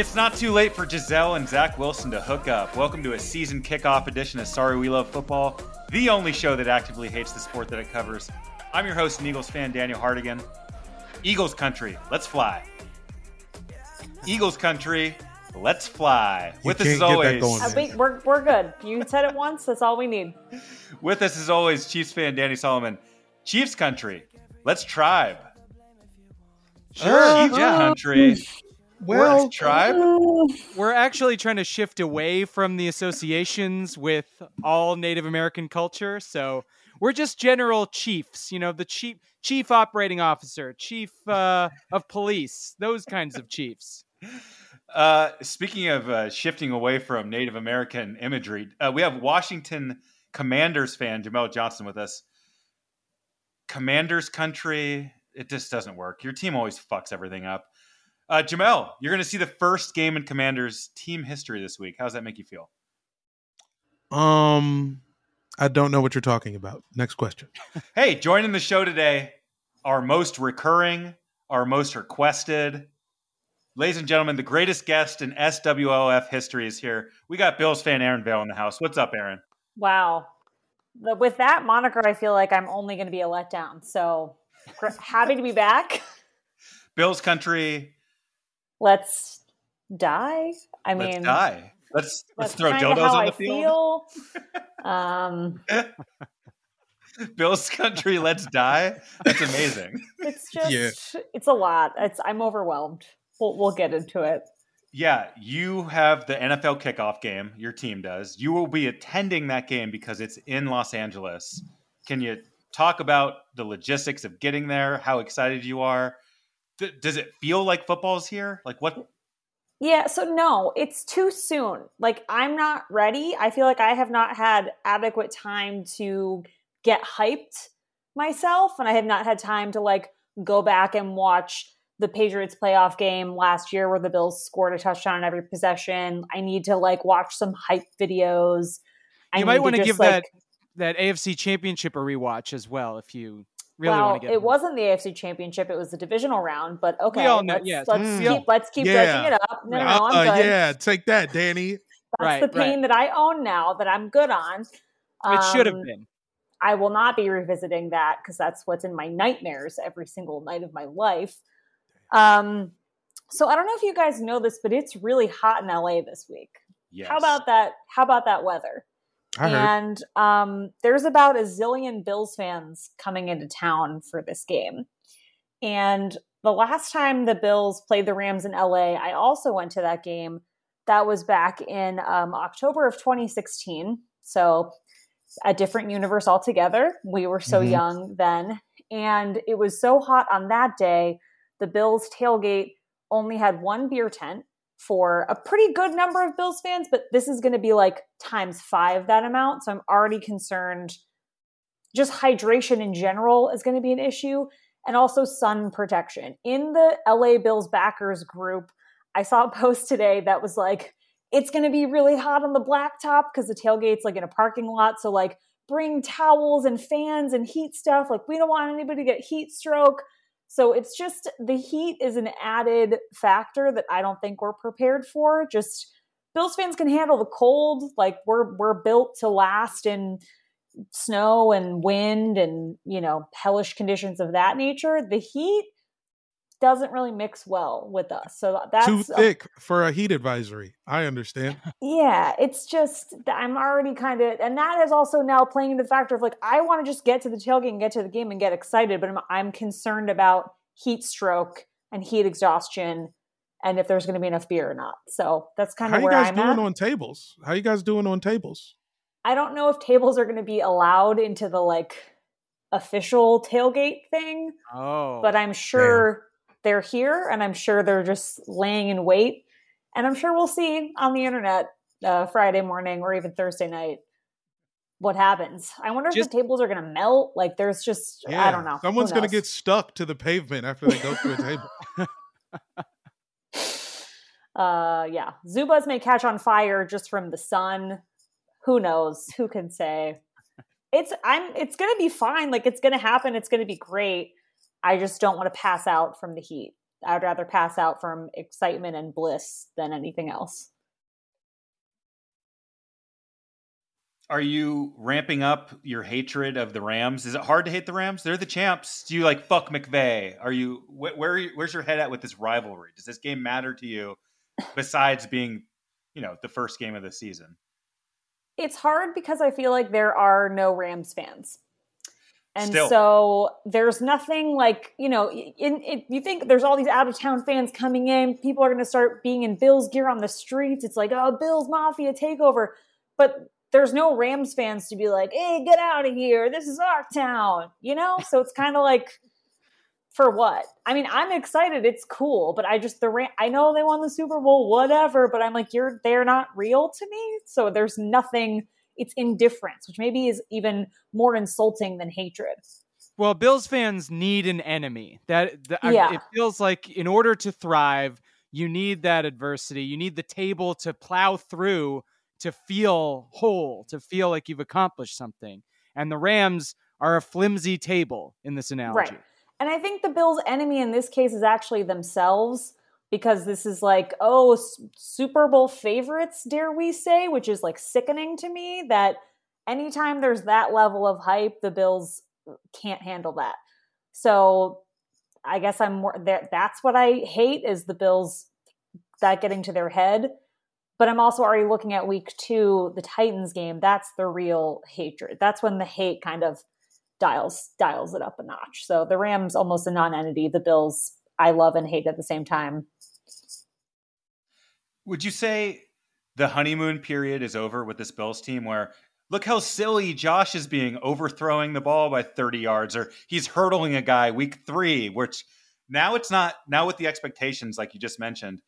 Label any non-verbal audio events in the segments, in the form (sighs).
It's not too late for Gisele and Zach Wilson to hook up. Welcome to a season kickoff edition of Sorry We Love Football, the only show that actively hates the sport that it covers. I'm your host and Eagles fan, Daniel Hardigan. Eagles country, let's fly. Eagles country, let's fly. You With us can't as get that always, going. Uh, we, we're, we're good. You said it once. That's all we need. (laughs) with us as always, Chiefs fan Danny Solomon. Chiefs country, let's tribe. Sure, Uh, Chiefs country. Well, let's tribe. We're actually trying to shift away from the associations with all Native American culture. So we're just general chiefs, you know, the chief chief operating officer, chief uh, of police, those kinds of chiefs. Uh, speaking of uh, shifting away from Native American imagery, uh, we have Washington Commanders fan Jamel Johnson with us. Commanders country, it just doesn't work. Your team always fucks everything up. Uh, Jamel, you're going to see the first game in Commanders team history this week. How does that make you feel? um, I don't know what you're talking about. Next question. (laughs) Hey, joining the show today, our most recurring, our most requested, ladies and gentlemen, the greatest guest in SWLF history is here. We got Bills fan Erin Vail in the house. What's up, Aaron? Wow. The- with that moniker, I feel like I'm only going to be a letdown. So (laughs) happy to be back. Bills country, Let's die. I let's mean, die. Let's let's that's throw kinda dildos how on the I field. feel. (laughs) um, Bills country, let's die. That's amazing. (laughs) it's just, Yeah. it's a lot. It's I'm overwhelmed. We'll, we'll get into it. yeah, you have the NFL kickoff game. Your team does. You will be attending that game because it's in Los Angeles. Can you talk about the logistics of getting there? How excited you are? D- does it feel like football's here? Like what? Yeah, so no, it's too soon. Like I'm not ready. I feel like I have not had adequate time to get hyped myself and I have not had time to like go back and watch the Patriots playoff game last year where the Bills scored a touchdown on every possession. I need to like watch some hype videos. I You might want to give like, that that AFC Championship a rewatch as well if you really well, want to get. it wasn't the AFC Championship; it was the divisional round. But okay, all know- let's, yes. let's Mm. keep let's keep Yeah. dredging it up. No, no, no, Uh, I'm good. yeah, take that, Danny. (laughs) That's Right, the pain right. that I own now that I'm good on. It should have Um, been. I will not be revisiting that because that's what's in my nightmares every single night of my life. Um, so I don't know if you guys know this, but it's really hot in LA this week. Yes. How about that? How about that weather? And um, there's about a zillion Bills fans coming into town for this game. And the last time the Bills played the Rams in LA, I also went to that game. That was back in um, October of 2016. So a different universe altogether. We were so Mhm. young then. And it was so hot on that day, the Bills tailgate only had one beer tent for a pretty good number of Bills fans, but this is going to be like times five that amount. So I'm already concerned. Just hydration in general is going to be an issue, and also sun protection. In the LA Bills backers group, I saw a (laughs) post today that was like, it's going to be really hot on the blacktop because the tailgate's like in a parking lot. So, like, bring towels and fans and heat stuff. Like, we don't want anybody to get heat stroke. So it's just the heat is an added factor that I don't think we're prepared for. Just Bills fans can handle the cold. Like we're we're built to last in snow and wind and you know hellish conditions of that nature. The heat, doesn't really mix well with us. So that's Too thick for a heat advisory. I understand. yeah, it's just I'm already kind of, and that is also now playing into the factor of like I want to just get to the tailgate and get to the game and get excited, but I'm, I'm concerned about heat stroke and heat exhaustion, and if there's going to be enough beer or not. So that's kind How of you where guys I'm doing at. on tables? How you guys doing on tables? I don't know if tables are going to be allowed into the like official tailgate thing, Oh, but I'm sure they're here and I'm sure they're just laying in wait. And I'm sure we'll see on the internet uh, Friday morning or even Thursday night what happens. I wonder if the tables are going to melt. Like there's just, I don't know. Someone's gonna get stuck to the pavement after they go through a table. (laughs) uh yeah Zubaz may catch on fire just from the sun who knows who can say it's i'm it's gonna be fine like it's gonna happen it's gonna be great i just don't want to pass out from the heat i'd rather pass out from excitement and bliss than anything else Are you ramping up your hatred of the Rams? Is it hard to hate the Rams? They're the champs. Do you like fuck McVay? Are you wh- where? Are you, where's your head at with this rivalry? Does this game matter to you besides being, you know, the first game of the season? it's hard because i feel like there are no rams fans and Still. so there's nothing like you know in, in you think there's all these out of town fans coming in people are going to start being in bills gear on the streets. It's like oh bills mafia takeover. But there's no rams fans to be like hey get out of here. This is our town you know? So it's kind of like for what? I mean i'm excited. It's cool but i just the Ram- i know they won the super bowl whatever but i'm like you're they're not real to me? So there's nothing it's indifference which maybe is even more insulting than hatred Well, Bills fans need an enemy. That, that I- Yeah. it feels like in order to thrive, you need that adversity. You need the table to plow through to feel whole, to feel like you've accomplished something. And the Rams are a flimsy table in this analogy. Right. And I think the Bills' enemy in this case is actually themselves because this is like, oh, Super Bowl favorites, dare we say, which is like sickening to me that anytime there's that level of hype, the Bills uh, can't handle that. So I guess I'm more that that's what I hate is the Bills that getting to their head. But I'm also already looking at week two, the Titans game. That's the real hatred. That's when the hate kind of dials dials it up a notch. So the Rams almost a non-entity. The Bills I love and hate at the same time. Would you say the honeymoon period is over with this Bills team where look how silly Josh is being overthrowing the ball by 30 yards or he's hurdling a guy week 3 which now it's not now with the expectations like you just mentioned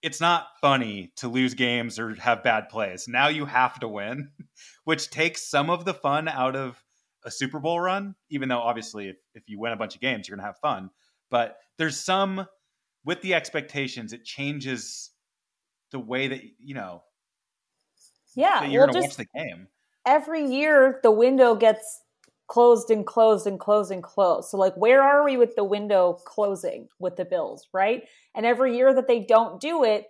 it's not funny to lose games or have bad plays. Now you have to win, (laughs) which takes some of the fun out of a Super Bowl run, even though obviously if, if you win a bunch of games, you're going to have fun. But there's some, with the expectations, it changes the way that, you know, Yeah, that you're well, just watch the game. every year the window gets closed and closed and closed and closed. So like where are we with the window closing with the Bills, right? And every year that they don't do it,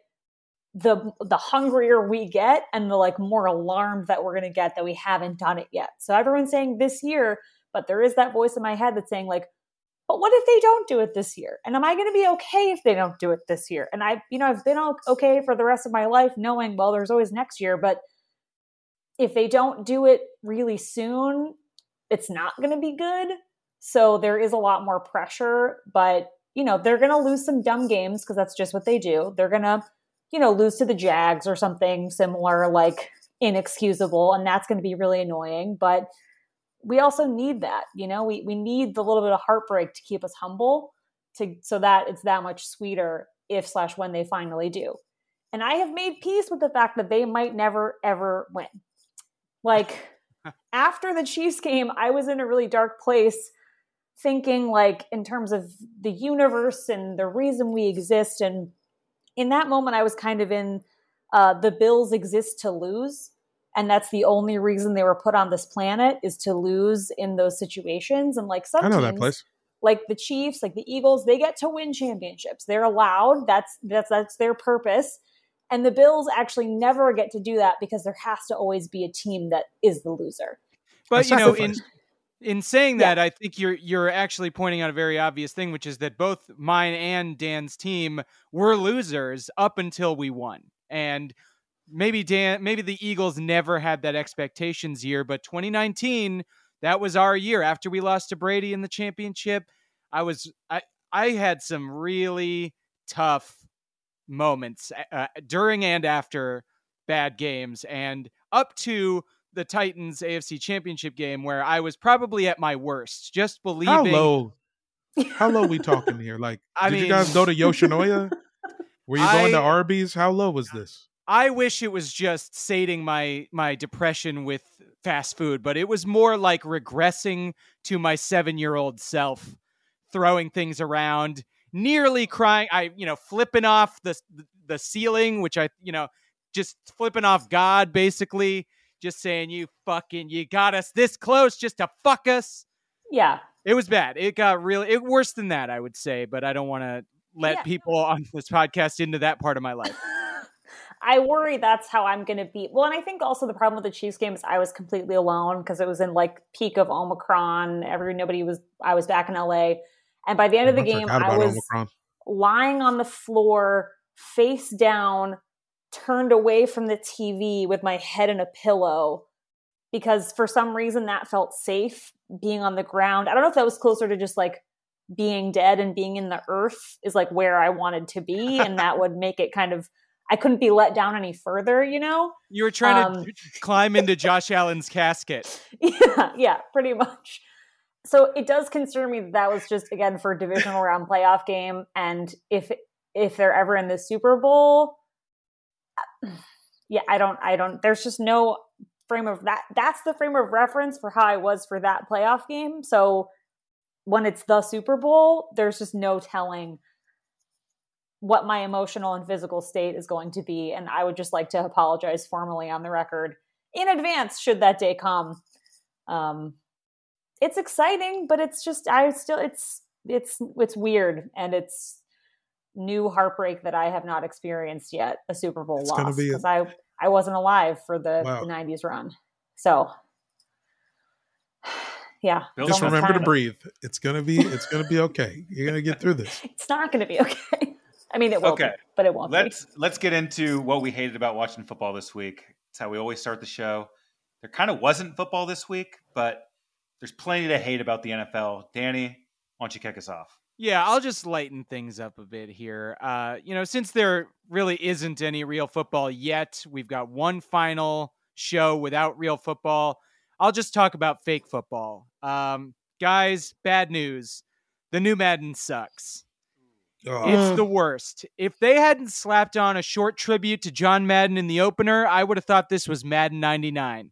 the the hungrier we get and the like more alarmed that we're going to get that we haven't done it yet. So everyone's saying this year, but there is that voice in my head that's saying like but what if they don't do it this year? And am I going to be okay if they don't do it this year? And I, you know, I've been okay for the rest of my life knowing, well, there's always next year, but if they don't do it really soon, it's not going to be good. So there is a lot more pressure, but you know, they're going to lose some dumb games because that's just what they do. They're going to, you know, lose to the Jags or something similar like inexcusable and that's going to be really annoying, but we also need that, you know, we we need the little bit of heartbreak to keep us humble to so that it's that much sweeter if slash when they finally do. And I have made peace with the fact that they might never ever win. Like (laughs) after the Chiefs game, I was in a really dark place thinking like in terms of the universe and the reason we exist and in that moment I was kind of in uh, the Bills exist to lose and that's the only reason they were put on this planet is to lose in those situations and like some I know that teams, place. like the Chiefs, like the Eagles, they get to win championships. They're allowed. That's that's that's their purpose. And the Bills actually never get to do that because there has to always be a team that is the loser. But A you know, in. In saying Yeah. that, I think you're you're actually pointing out a very obvious thing, which is that both mine and Dan's team were losers up until we won. And maybe Dan maybe the Eagles never had that expectations year, but 2019, that was our year. After we lost to Brady in the championship, I was I I had some really tough moments uh, during and after bad games and up to the Titans AFC Championship game where I was probably at my worst, just believing How low? How low we talking here? Like, (laughs) I did you guys go to Yoshinoya? Were you (laughs) going to I- Arby's? How low was this? I wish it was just sating my my depression with fast food, but it was more like regressing to my 7-year-old self, throwing things around, nearly crying, I you know, flipping off the the ceiling, which I, you know, just flipping off God basically, just saying you fucking you got us this close just to fuck us. Yeah. It was bad. It got really it worse than that, I would say, but I don't want to let Yeah. people on this podcast into that part of my life. (laughs) I worry that's how I'm going to be. Well, and I think also the problem with the Chiefs game is I was completely alone because it was in like peak of Omicron. Every nobody was. I was back in LA, and by the end of the I game, I was Omicron. lying on the floor, face down, turned away from the TV with my head in a pillow because for some reason that felt safe being on the ground. I don't know if that was closer to just like being dead and being in the earth is like where I wanted to be and that would make it kind of I couldn't be let down any further, you know? You were trying Um, to climb into Josh Allen's casket. (laughs) Yeah, yeah, pretty much. So it does concern me that that was just again for a divisional round playoff game, and if if they're ever in the Super Bowl, yeah, I don't, I don't. There's just no frame of that. That's the frame of reference for how I was for that playoff game. So when it's the Super Bowl, there's just no telling what my emotional and physical state is going to be, and I would just like to apologize formally on the record in advance should that day come um it's exciting but it's just i still it's it's it's weird and it's new heartbreak that i have not experienced yet a super bowl It's loss because i i wasn't alive for the, Wow. the 90s run so (sighs) yeah Just remember to breathe. It's gonna be. It's gonna be okay. You're gonna get through this. (laughs) it's not going to be okay i mean it will Okay. be, but it won't be let's let's get into what we hated about watching football this week. It's how we always start the show. There kind of wasn't football this week, but there's plenty to hate about the NFL. Danny, why don't you kick us off? Yeah, I'll just lighten things up a bit here. Uh, you know, since there really isn't any real football yet, we've got one final show without real football. I'll just talk about fake football. Um, guys, bad news. The new Madden sucks. Oh, It's the worst. If they hadn't slapped on a short tribute to John Madden in the opener, I would have thought this was Madden 99.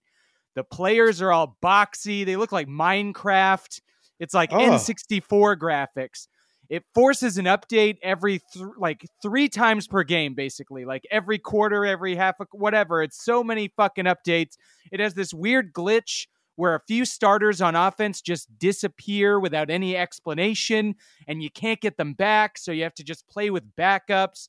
The players are all boxy. They look like Minecraft. It's like Oh. N64 graphics. It forces an update every th- like 3 times per game basically. Like every quarter, every half a- whatever. It's so many fucking updates. It has this weird glitch where a few starters on offense just disappear without any explanation and you can't get them back, so you have to just play with backups.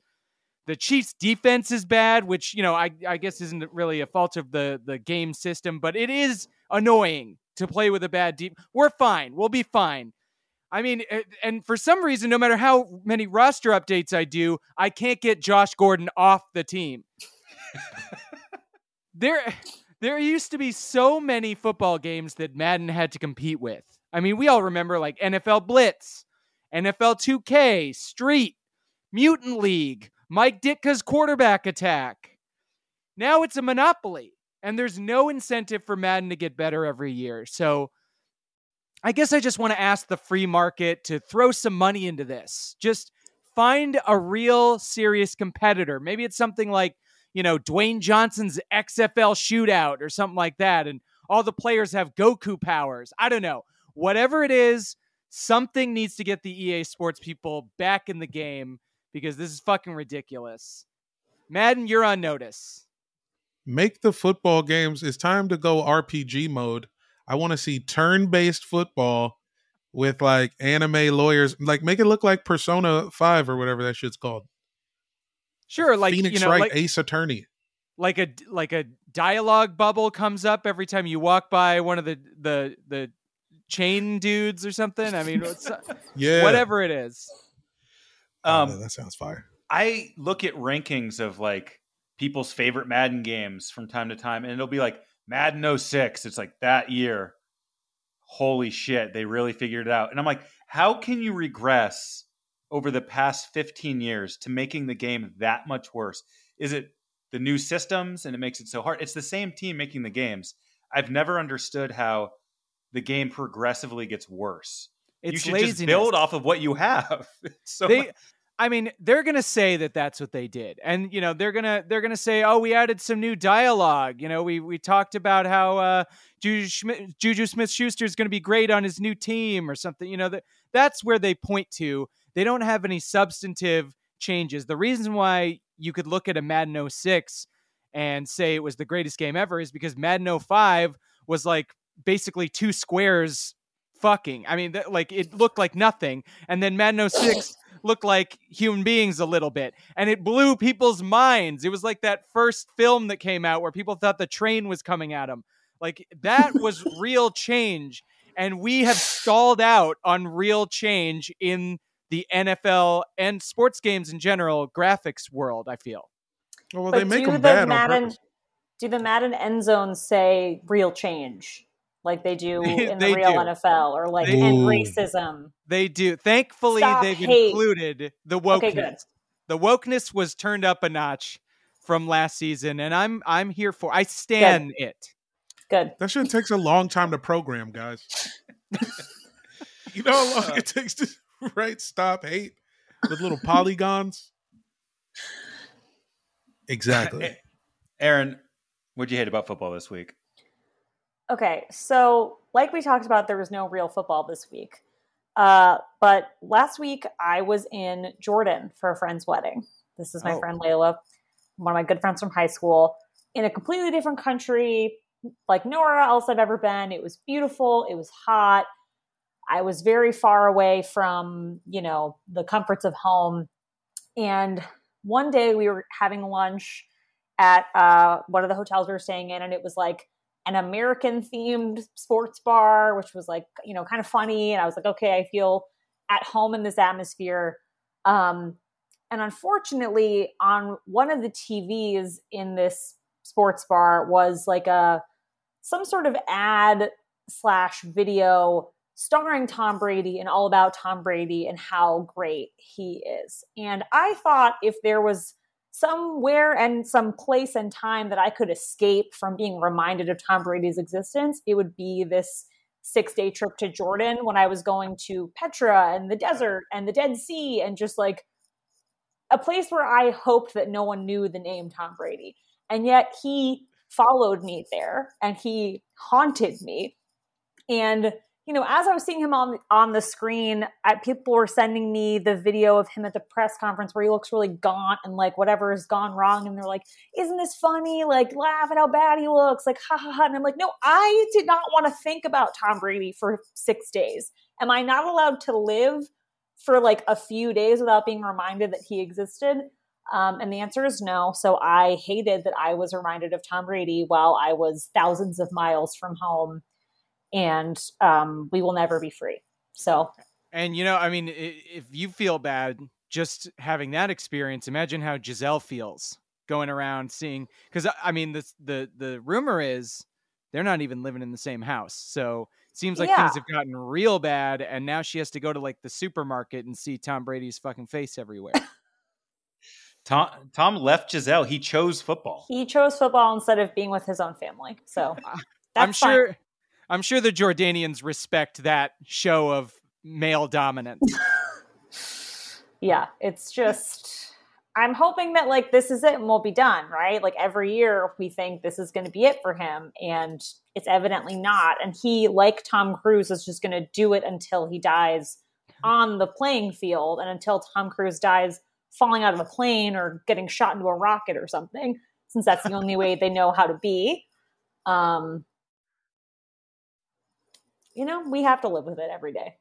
The Chiefs' defense is bad, which you know I, I guess isn't really a fault of the the game system, but it is annoying to play with a bad deep. We're fine. We'll be fine. I mean, eh, and for some reason, no matter how many roster updates I do, I can't get Josh Gordon off the team. (laughs) there, there used to be so many football games that Madden had to compete with. I mean, we all remember like NFL Blitz, NFL 2K, Street, Mutant League, Mike Ditka's quarterback attack. Now it's a monopoly, and there's no incentive for Madden to get better every year. So I guess I just want to ask the free market to throw some money into this. Just find a real serious competitor. Maybe it's something like, you know, Dwayne Johnson's XFL shootout or something like that. And all the players have Goku powers. I don't know. Whatever it is, something needs to get the EA Sports people back in the game because this is fucking ridiculous. Madden, you're on notice. make the football games. It's time to go RPG mode. I want to see turn-based football with like anime lawyers. Like make it look like Persona Five or whatever that shit's called. Sure, like Phoenix you know, Wright like, Ace Attorney. like a like a dialogue bubble comes up every time you walk by one of the the the chain dudes or something. I mean, what's, (laughs) Yeah. whatever it is. Oh, Um, that sounds fire. I look at rankings of like people's favorite Madden games from time to time, and it'll be like Madden 06. It's like that year. Holy shit, they really figured it out. And I'm like, how can you regress over the past 15 years to making the game that much worse? Is it the new systems and it makes it so hard? It's the same team making the games. I've never understood how the game progressively gets worse. It's you should laziness. just build off of what you have. (laughs) so they much- I mean, they're gonna say that that's what they did, and you know they're gonna they're gonna say, "Oh, we added some new dialogue. You know, we we talked about how uh, Juju, Schmi- Juju Smith Schuster is gonna be great on his new team or something. You know that that's where they point to. They don't have any substantive changes. The reason why you could look at a Madden 06 and say it was the greatest game ever is because Madden 05 was like basically two squares fucking. I mean, that, like it looked like nothing, and then Madden 06 (laughs) looked like human beings a little bit, and it blew people's minds. It was like that first film that came out where people thought the train was coming at them. Like that was (laughs) real change, and we have stalled out on real change in the NFL and sports games in general graphics world. I feel. Well, But they make do them the bad on Madden purpose. do the Madden end zones say real change like they do (laughs) in They the real do. NFL or like They- end racism? They do. Thankfully, Stop they've hate. included the wokeness. Okay, good. The wokeness was turned up a notch from last season, and I'm I'm here for. I stand it. Good. That shit takes a long time to program, guys. (laughs) (laughs) you know how long uh, it takes to (laughs) write stop hate with little polygons? Exactly. (laughs) Erin, what'd you hate about football this week? Okay, so like we talked about, there was no real football this week. Uh, but last week I was in Jordan for a friend's wedding. This is my Oh. friend Layla, one of my good friends from high school, in a completely different country, like nowhere else I've ever been. It was beautiful. It was hot. I was very far away from, you know, the comforts of home. And one day we were having lunch at uh, one of the hotels we were staying in, and it was like an American themed sports bar, which was like, you know, kind of funny. And I was like, okay, I feel at home in this atmosphere. Um, and unfortunately, on one of the TVs in this sports bar was like a some sort of ad slash video starring Tom Brady and all about Tom Brady and how great he is. And I thought if there was somewhere and some place and time that I could escape from being reminded of Tom Brady's existence, it would be this six day trip to Jordan when I was going to Petra and the desert and the Dead Sea and just like a place where I hoped that no one knew the name Tom Brady. And yet he followed me there and he haunted me. And you know, as I was seeing him on on the screen, I, people were sending me the video of him at the press conference where he looks really gaunt and like whatever has gone wrong, and they're like, "Isn't this funny? Like, laugh at how bad he looks!" Like, ha ha ha. And I'm like, "No, I did not want to think about Tom Brady for six days. Am I not allowed to live for like a few days without being reminded that he existed?" Um, and the answer is no. So I hated that I was reminded of Tom Brady while I was thousands of miles from home and um, we will never be free. So And you know, I mean, if you feel bad just having that experience, imagine how Gisele feels going around seeing. Because I mean, the the the rumor is they're not even living in the same house, so it seems like Yeah. things have gotten real bad, and now she has to go to like the supermarket and see Tom Brady's fucking face everywhere. (laughs) Tom Tom left Gisele. He chose football. he chose football instead of being with his own family. So (laughs) that's I'm fine. sure. I'm sure the Jordanians respect that show of male dominance. (laughs) Yeah, it's just. I'm hoping that like this is it and we'll be done, right? Like every year we think this is going to be it for him, and it's evidently not. And he, like Tom Cruise, is just going to do it until he dies on the playing field, and until Tom Cruise dies falling out of a plane or getting shot into a rocket or something, since that's the only way they know how to be. Um, you know, we have to live with it every day.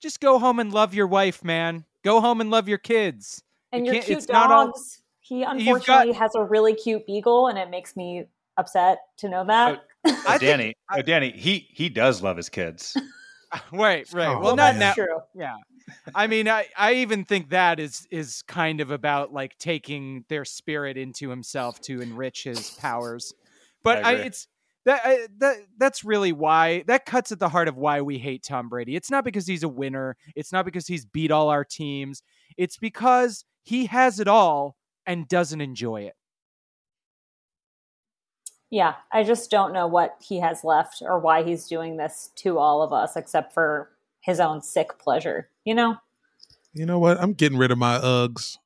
Just go home and love your wife, man. Go home and love your kids. And You your can't- cute it's not all- dogs. he You've unfortunately has a really cute beagle, and it makes me upset to know that. Oh, (laughs) oh I think- Danny, oh, Danny, he he does love his kids. (laughs) right, right. Oh, well, well, not that's now. true. Yeah. I mean, I, I even think that is is kind of about like taking their spirit into himself to enrich his powers. But I I, it's that I, that that's really why that cuts at the heart of why we hate Tom Brady. It's not because he's a winner. It's not because he's beat all our teams. It's because he has it all and doesn't enjoy it. Yeah, I just don't know what he has left or why he's doing this to all of us, except for his own sick pleasure. You know? You know what? I'm getting rid of my Uggs.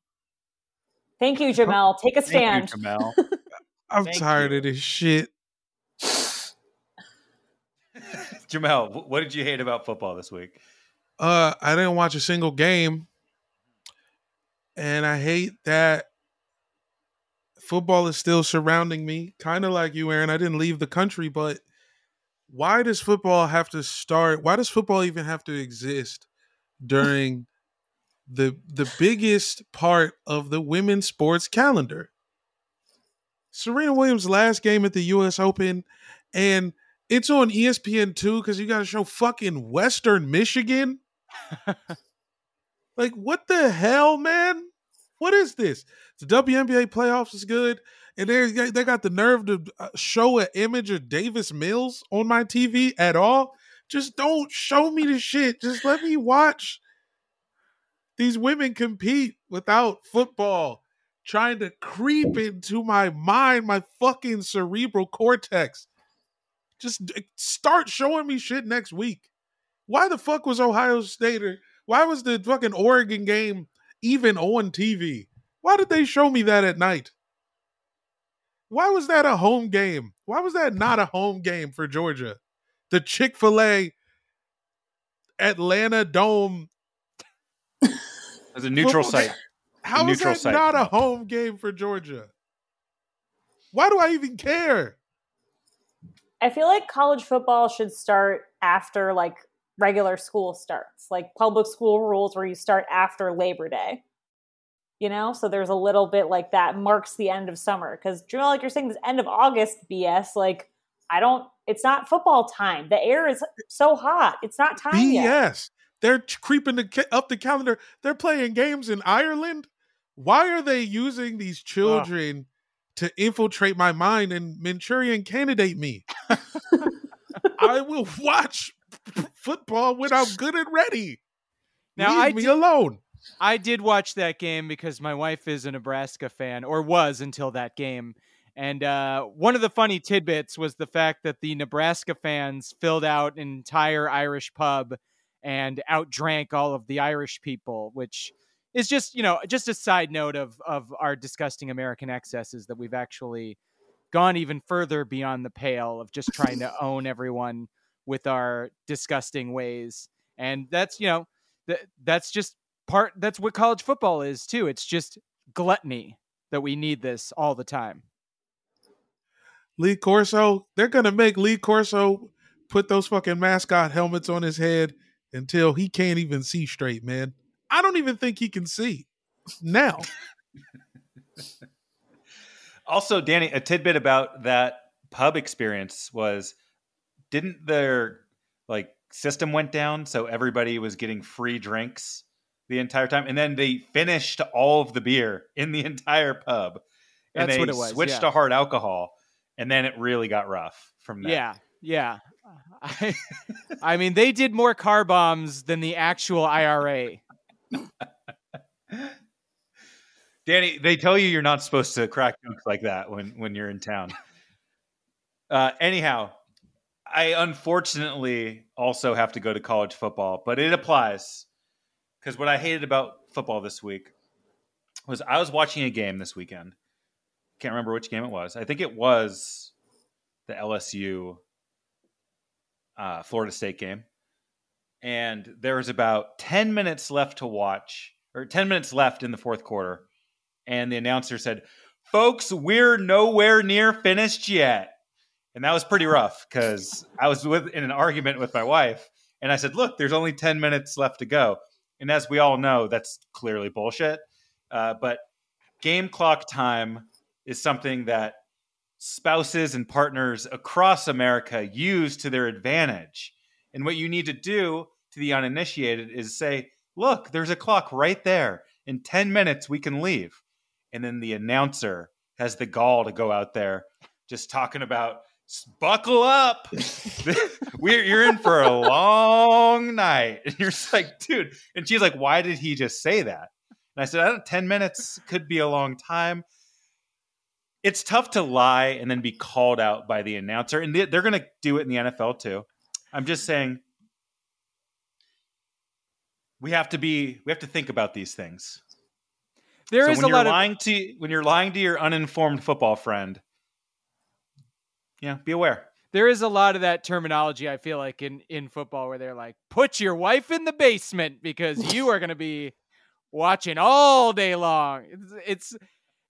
Thank you, Jamel. Take a Thank stand. you, Jamel. (laughs) I'm Thank tired you. of this shit. Jamel, what did you hate about football this week? Uh, I didn't watch a single game, and I hate that football is still surrounding me. Kind of like you, Erin. I didn't leave the country, but why does football have to start? Why does football even have to exist during the the biggest part of the women's sports calendar? Serena Williams' last game at the U.S. Open, and it's on ESPN two because you got to show fucking Western Michigan. (laughs) like, what the hell, man? What is this? The WNBA playoffs is good, and they they got the nerve to uh, show an image of Davis Mills on my TV at all. Just don't show me the shit. Just let me watch these women compete without football trying to creep into my mind, my fucking cerebral cortex. Just start showing me shit next week. Why the fuck was Ohio State or why was the fucking Oregon game even on TV? Why did they show me that at night? Why was that a home game? Why was that not a home game for Georgia? The Chick fil A Atlanta Dome. As a neutral site. (laughs) How is neutral that site. not a home game for Georgia? Why do I even care? I feel like college football should start after like regular school starts, like public school rules where you start after Labor Day. You know, so there's a little bit like that marks the end of summer because Jamel, like you're saying, this end of August BS. Like, I don't. It's not football time. The air is so hot. It's not time yet. BS. They're creeping the, ca- up the calendar. They're playing games in Ireland. Why are they using these children to infiltrate my mind and Manchurian candidate me? (laughs) I will watch football when I'm good and ready. Now, Leave I me did- alone. I did watch that game because my wife is a Nebraska fan, or was until that game. And uh, one of the funny tidbits was the fact that the Nebraska fans filled out an entire Irish pub and outdrank all of the Irish people, which is just, you know, just a side note of of our disgusting American excesses that we've actually gone even further beyond the pale of just trying to own everyone with our disgusting ways. And that's, you know, th- that's just part that's what college football is too. It's just gluttony that we need this all the time. Lee Corso, they're gonna make Lee Corso put those fucking mascot helmets on his head until he can't even see straight, man. I don't even think he can see now. (laughs) Also, Danny, a tidbit about that pub experience was didn't their like system went down so everybody was getting free drinks the entire time and then they finished all of the beer in the (laughs) entire pub and That's they what it was, switched yeah. to hard alcohol and then it really got rough from that. Yeah, yeah. (laughs) I, I mean, they did more car bombs than the actual IRA. (laughs) Danny, they tell you you're not supposed to crack jokes like that when when you're in town. Uh, anyhow, I unfortunately also have to go to college football, but it applies because what I hated about football this week was I was watching a game this weekend. Can't remember which game it was. I think it was the LSU uh, Florida State game, and there was about ten minutes left to watch, or ten minutes left in the fourth quarter and the announcer said, "Folks, we're nowhere near finished yet." And that was pretty rough because I was with in an argument with my wife, and I said, "Look, there's only ten minutes left to go." And as we all know, that's clearly bullshit. Uh, but game clock time is something that spouses and partners across America use to their advantage. And what you need to do to the uninitiated is say, look, there's a clock right there. In 10 minutes, we can leave. And then the announcer has the gall to go out there just talking about buckle up. (laughs) We're, you're in for a long night. And you're just like, dude. And she's like, why did he just say that? And I said, I don't, 10 minutes could be a long time. It's tough to lie and then be called out by the announcer. And they- they're going to do it in the NFL too. I'm just saying we have to be we have to think about these things. There so is a lot of lying to when you're lying to your uninformed football friend, yeah, be aware. there is a lot of that terminology I feel like in in football where they're like, put your wife in the basement because you are going to be watching all day long. It's, it's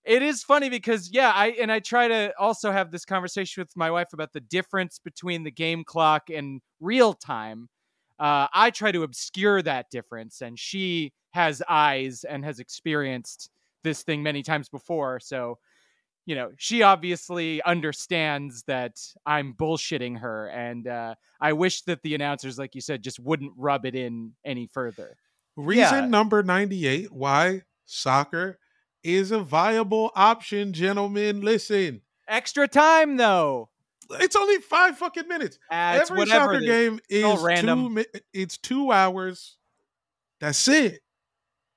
it is funny because yeah, I and I try to also have this conversation with my wife about the difference between the game clock and real time. Uh, I try to obscure that difference, and she has eyes and has experienced this thing many times before. So, you know, she obviously understands that I'm bullshitting her, and uh, I wish that the announcers, like you said, just wouldn't rub it in any further. Reason Yeah. number 98 why soccer is a viable option, gentlemen. Listen, Extra time, though. it's only five fucking minutes. Uh, Every whatever. soccer it is. game is all random. two. It's two hours. That's it.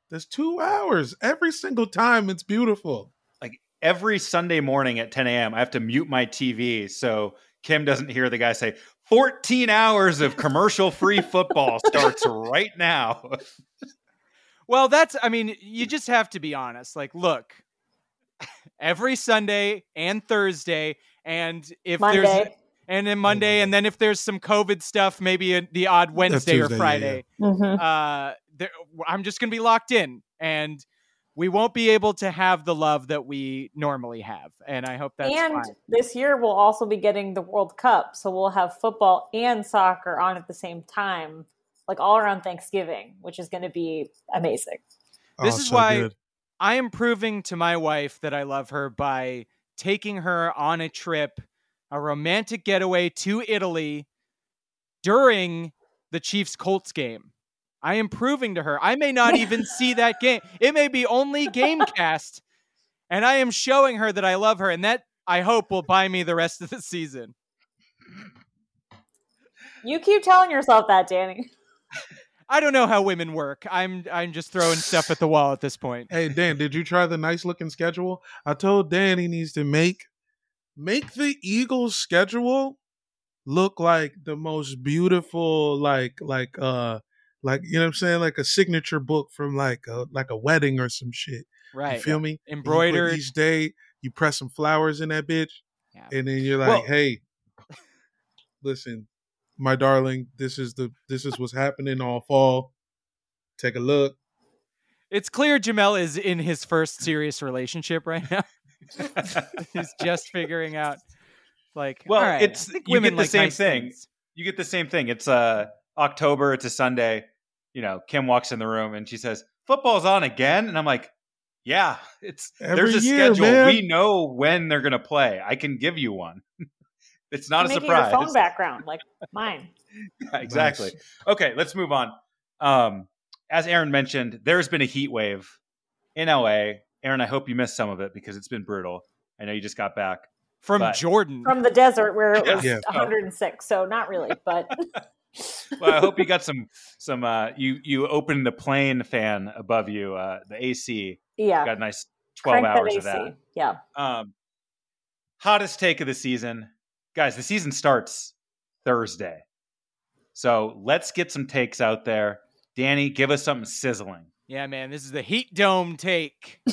That's two hours every single time. It's beautiful. Like every Sunday morning at 10 a.m., I have to mute my TV so Kim doesn't hear the guy say, 14 hours of commercial free (laughs) football starts right now. (laughs) Well, that's, I mean, you just have to be honest. Like, look, every Sunday and Thursday, and if there's, and then Monday, and then if there's some COVID stuff, maybe a, the odd Wednesday or Tuesday, yeah, Friday, Mhm. uh, there, I'm just going to be locked in and we won't be able to have the love that we normally have. And I hope that's and fine. this year we'll also be getting the World Cup, so we'll have football and soccer on at the same time, like all around Thanksgiving, which is going to be amazing. This Oh, is so why- good. I am proving to my wife that I love her by taking her on a trip, a romantic getaway to Italy during the Chiefs Colts game. I am proving to her. I may not (laughs) even see that game. It may be only Gamecast, and I am showing her that I love her, and that I hope will buy me the rest of the season. You keep telling yourself that, Danny. I don't know how women work. I'm I'm just throwing stuff at the wall at this point. Hey Dan, did you try the nice looking schedule? I told Dan he needs to make make the Eagles schedule look like the most beautiful, like like uh like you know what I'm saying, like a signature book from like a like a wedding or some shit. Right. You feel me? And you put Embroidered. each day. You press some flowers in that bitch, Yeah. and then you're like, Well- "Hey, listen, my darling, this is the this is what's happening all fall. Take a look." It's clear Jamel is in his first serious relationship right now. (laughs) He's just figuring out, like, Well, all right, it's- you get the like same nice thing. things. you get the same thing. It's uh October, it's a Sunday. You know, Kim walks in the room and she says, Football's on again. And I'm like, Yeah, it's Every there's a year, schedule. man. We know when they're gonna play. I can give you one. It's not a Making surprise. your phone background like mine. (laughs) Yeah, exactly. Nice. Okay, let's move on. Um, as Erin mentioned, there's been a heat wave in LA. Erin, I hope you missed some of it because it's been brutal. I know you just got back. from but- Jordan. From the desert where it (laughs) was Yeah. 106, so not really, but (laughs) Well, I hope you got some some. Uh, you you opened the plane fan above you, uh, the AC. yeah. Got a nice twelve Crank that hours of that. Yeah. Um, hottest take of the season, guys. The season starts Thursday, so let's get some takes out there. Danny, give us something sizzling. yeah, man, this is the heat dome take. (laughs)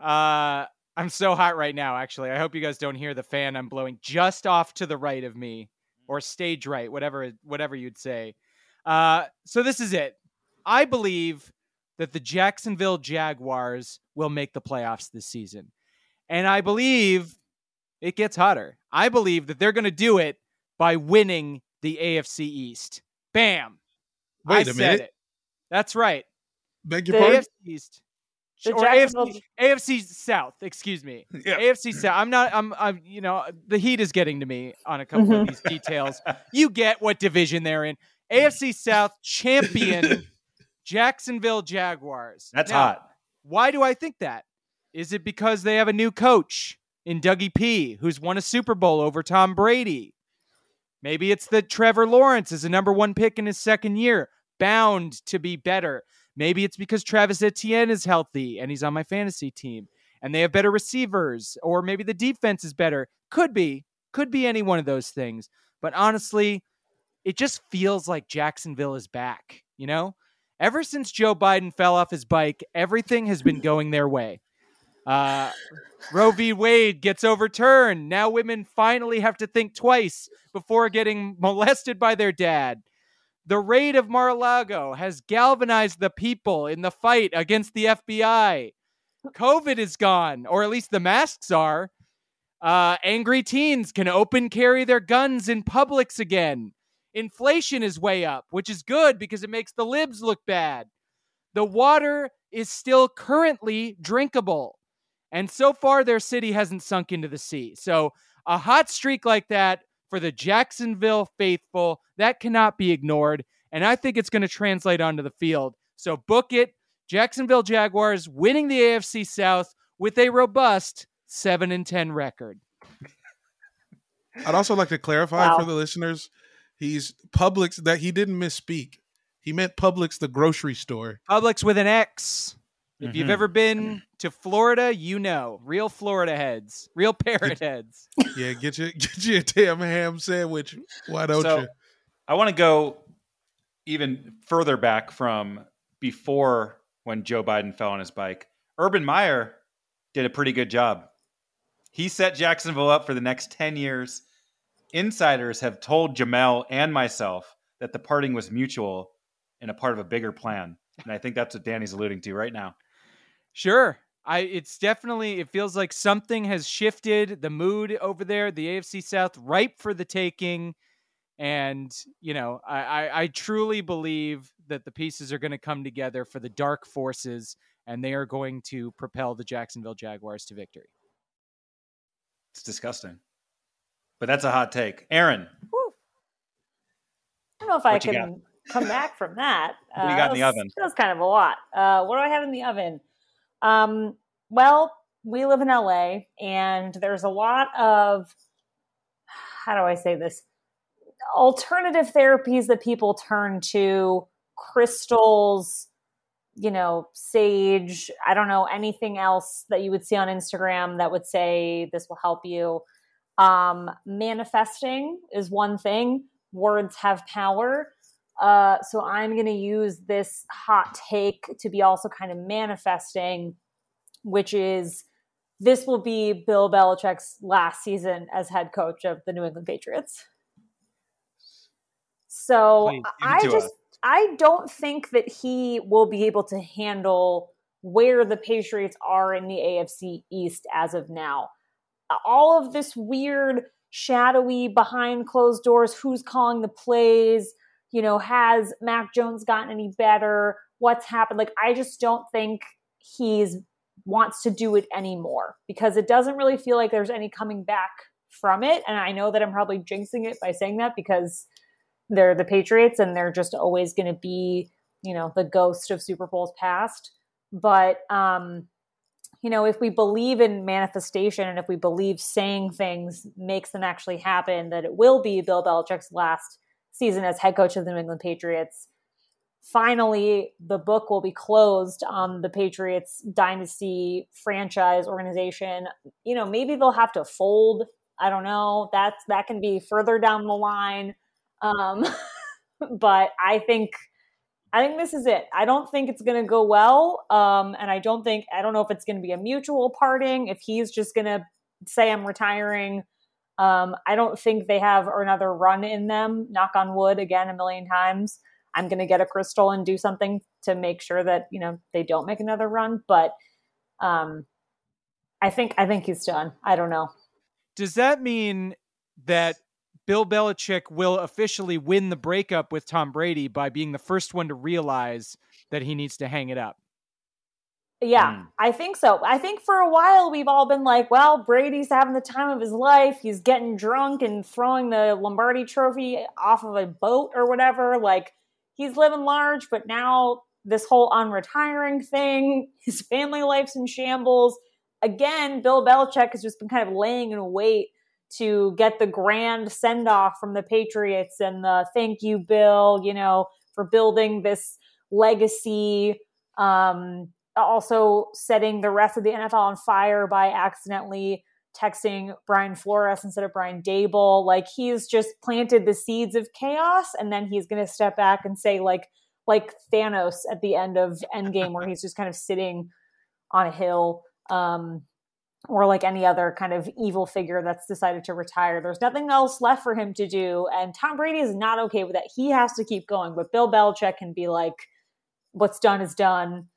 Uh, I'm so hot right now. Actually, I hope you guys don't hear the fan I'm blowing just off to the right of me, or stage right, whatever whatever you'd say. Uh, so this is it. I believe that the Jacksonville Jaguars will make the playoffs this season, and I believe it gets hotter. I believe that they're going to do it by winning the AFC East. Bam! Wait I a said minute. it. That's right. Beg The your pardon. AFC East. The or AFC, AFC South, excuse me. (laughs) Yeah. AFC South. I'm not. I'm. I'm. You know, the heat is getting to me on a couple of mhm. these details. You get what division they're in. AFC South champion, (laughs) Jacksonville Jaguars. That's Now, hot. Why do I think that? Is it because they have a new coach in Dougie P, who's won a Super Bowl over Tom Brady? Maybe it's that Trevor Lawrence is a number one pick in his second year, bound to be better. Maybe it's because Travis Etienne is healthy and he's on my fantasy team and they have better receivers, or maybe the defense is better. Could be, could be any one of those things. But honestly, it just feels like Jacksonville is back, you know? Ever since Joe Biden fell off his bike, everything has been going their way. Uh, Roe v. Wade gets overturned. Now women finally have to think twice before getting molested by their dad. The raid of Mar-a-Lago has galvanized the people in the fight against the FBI. COVID is gone, or at least the masks are. Uh, angry teens can open carry their guns in Publix again. Inflation is way up, which is good because it makes the libs look bad. The water is still currently drinkable. And so far, their city hasn't sunk into the sea. So, a hot streak like that for the Jacksonville faithful, that cannot be ignored. And I think it's going to translate onto the field. So, book it. Jacksonville Jaguars winning the AFC South with a robust 7 and 10 record. (laughs) I'd also like to clarify Wow. for the listeners, he's Publix that he didn't misspeak. He meant Publix, the grocery store. Publix with an X. If you've Mhm. ever been to Florida, you know. Real Florida heads, real parrot heads. Yeah, get you (laughs) get you a damn ham sandwich. Why don't so you? I want to go even further back from before when Joe Biden fell on his bike. Urban Meyer did a pretty good job. He set Jacksonville up for the next 10 years. Insiders have told Jamel and myself that the parting was mutual and a part of a bigger plan. And I think that's what Danny's alluding to right now. Sure. I it's definitely it feels like something has shifted the mood over there, the AFC South ripe for the taking. And, you know, I, I, I truly believe that the pieces are going to come together for the dark forces and they are going to propel the Jacksonville Jaguars to victory. It's disgusting. But that's a hot take. Erin, I don't know if I What you can come back from that. (laughs) What do you got in the was- oven? That was kind of a lot. Uh, what do I have in the oven? Um, well, we live in LA, and there's a lot of how do I say this? Alternative therapies that people turn to, crystals, you know, sage. I don't know anything else that you would see on Instagram that would say this will help you. Um, manifesting is one thing. Words have power. Uh, so I'm going to use this hot take to be also kind of manifesting, which is this will be Bill Belichick's last season as head coach of the New England Patriots. So Please, I just us. I don't think that he will be able to handle where the Patriots are in the AFC East as of now. All of this weird, shadowy, behind closed doors, who's calling the plays, you know, has Mac Jones gotten any better? What's happened? Like, I just don't think he's wants to do it anymore because it doesn't really feel like there's any coming back from it. And I know that I'm probably jinxing it by saying that because they're the Patriots and they're just always going to be, you know, the ghost of Super Bowls past. But, um, you know, if we believe in manifestation and if we believe saying things makes them actually happen, that it will be Bill Belichick's last season as head coach of the New England Patriots. Finally, the book will be closed on the Patriots dynasty franchise organization. You know, maybe they'll have to fold. I don't know. That's that can be further down the line. Um, (laughs) but I think I think this is it. I don't think it's going to go well, um, and I don't think I don't know if it's going to be a mutual parting. If he's just going to say I'm retiring, um, I don't think they have another run in them. Knock on wood again a million times. I'm going to get a crystal and do something to make sure that you know they don't make another run. But um, I think I think he's done. I don't know. Does that mean that Bill Belichick will officially win the breakup with Tom Brady by being the first one to realize that he needs to hang it up? Yeah, Mm. I think so. I think for a while we've all been like, well, Brady's having the time of his life. He's getting drunk and throwing the Lombardi trophy off of a boat or whatever. Like, he's living large, but now this whole unretiring thing, (laughs) his family life's in shambles. Again, Bill Belichick has just been kind of laying in wait to get the grand send off from the Patriots and the thank you, Bill, you know, for building this legacy. Um, also setting the rest of the NFL on fire by accidentally texting Brian Flores instead of Brian Daboll. Like he's just planted the seeds of chaos, and then he's going to step back and say like like Thanos at the end of Endgame, where he's just kind of sitting on a hill. Um, or like any other kind of evil figure that's decided to retire. There's nothing else left for him to do. And Tom Brady is not okay with that. He has to keep going. But Bill Belichick can be like, what's done is done.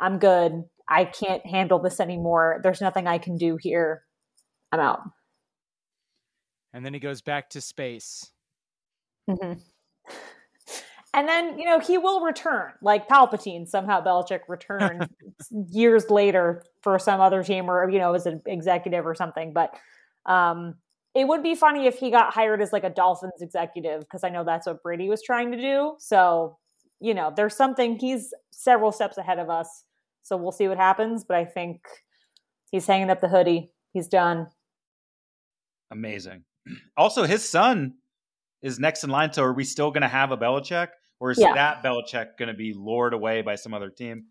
I'm good. I can't handle this anymore. There's nothing I can do here. I'm out. And then he goes back to space. Mhm. And then, you know, he will return, like Palpatine. Somehow Belichick returned (laughs) years later for some other team or, you know, as an executive or something. But um, it would be funny if he got hired as like a Dolphins executive, because I know that's what Brady was trying to do. So, you know, there's something, he's several steps ahead of us. So we'll see what happens. But I think he's hanging up the hoodie. He's done. Amazing. (clears throat) Also, his son is next in line. So, are we still going to have a Belichick, or is Yeah. that Belichick going to be lured away by some other team?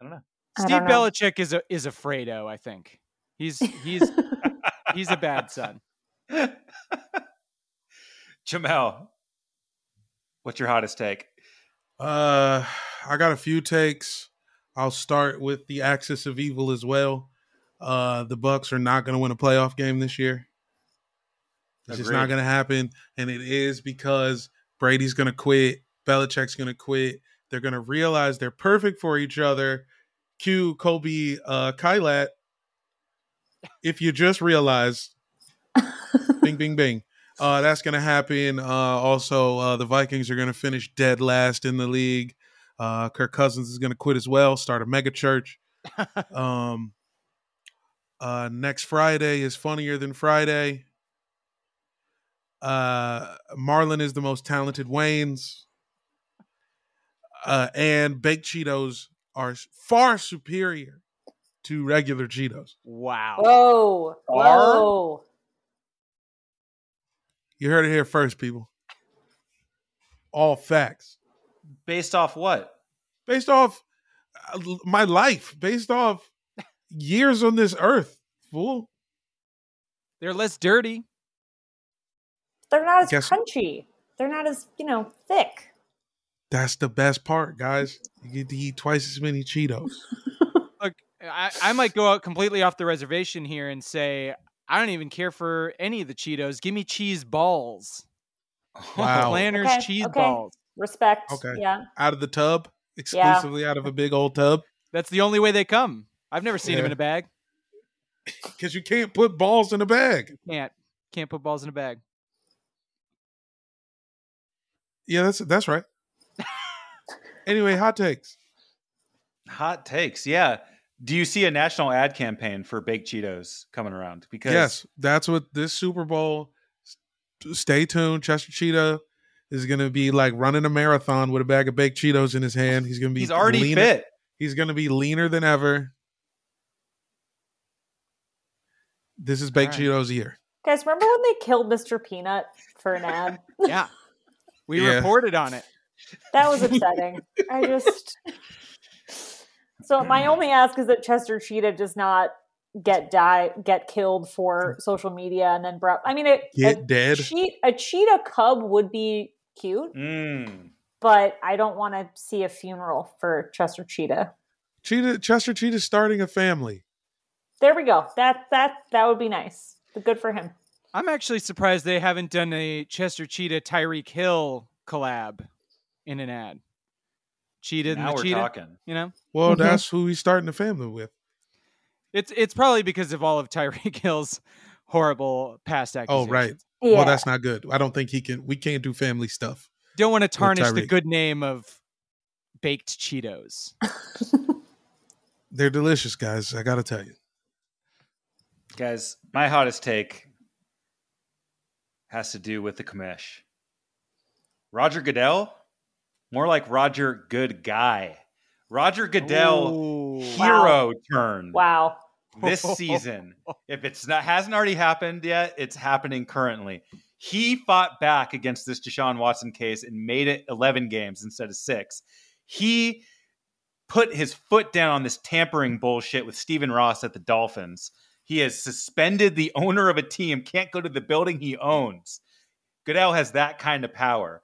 I don't know. I Steve don't know. Belichick is a is a Fredo, I think. He's he's (laughs) he's a bad son. (laughs) Jamel, what's your hottest take? Uh, I got a few takes. I'll start with the axis of evil as well. Uh, the Bucks are not going to win a playoff game this year. It's just not going to happen, and it is because Brady's going to quit. Belichick's going to quit. They're going to realize they're perfect for each other. Q Kobe uh, Kylat. If you just realize, (laughs) bing, bing, bing. Uh, that's going to happen. Uh, also, uh, the Vikings are going to finish dead last in the league. Uh, Kirk Cousins is going to quit as well, start a mega church. (laughs) um, uh, next Friday is funnier than Friday. Uh, Marlon is the most talented Wayans. Uh, and baked Cheetos are far superior to regular Cheetos. Wow. Whoa. Are- Whoa. You heard it here first, people. All facts. Based off what? based off uh, my life, based off years on this earth. Fool. They're less dirty. They're not as Guess- crunchy. They're not as, you know, thick. That's the best part, guys. You get to eat twice as many Cheetos. (laughs) Look, I, I might go out completely off the reservation here and say I don't even care for any of the Cheetos. Give me cheese balls. Wow. Planters Okay, cheese okay. balls. Respect. Okay. Yeah. Out of the tub, exclusively out of a big old tub. That's the only way they come. I've never seen them in a bag. (laughs) Because you can't put balls in a bag. Can't can't put balls in a bag. Yeah, that's that's right. (laughs) anyway, hot takes. Hot takes. Yeah. Do you see a national ad campaign for baked Cheetos coming around? Because Yes, that's what this Super Bowl. Stay tuned. Chester Cheetah is going to be like running a marathon with a bag of baked Cheetos in his hand. He's going to be he's already leaner- fit. He's going to be leaner than ever. This is baked All right. Cheetos year. Guys, remember when they killed Mr. Peanut for an ad? (laughs) Yeah. We Yeah. reported on it. That was upsetting. I just. (laughs) So my only ask is that Chester Cheetah does not get die get killed for social media and then brought. I mean, it, Get a, dead. cheat, a cheetah cub would be cute, Mm. but I don't want to see a funeral for Chester Cheetah. Cheetah Chester Cheetah starting a family. There we go. That that that would be nice. Good for him. I'm actually surprised they haven't done a Chester Cheetah Tyreek Hill collab in an ad. Cheetah and Now the we're cheetah. talking. You know? Well, Mhm. that's who he's starting a family with. It's it's probably because of all of Tyreek (laughs) Hill's horrible past actions. Oh, right. Yeah. Well, that's not good. I don't think he can. We can't do family stuff. Don't want to tarnish the good name of baked Cheetos. (laughs) They're delicious, guys. I got to tell you. Guys, my hottest take has to do with the commish. Roger Goodell, more like Roger Good Guy. Roger Goodell, Ooh. hero turn Wow. This (laughs) season. If it's not hasn't already happened yet, it's happening currently. He fought back against this Deshaun Watson case and made it 11 games instead of six. He put his foot down on this tampering bullshit with Stephen Ross at the Dolphins. He has suspended the owner of a team, can't go to the building he owns. Goodell has that kind of power.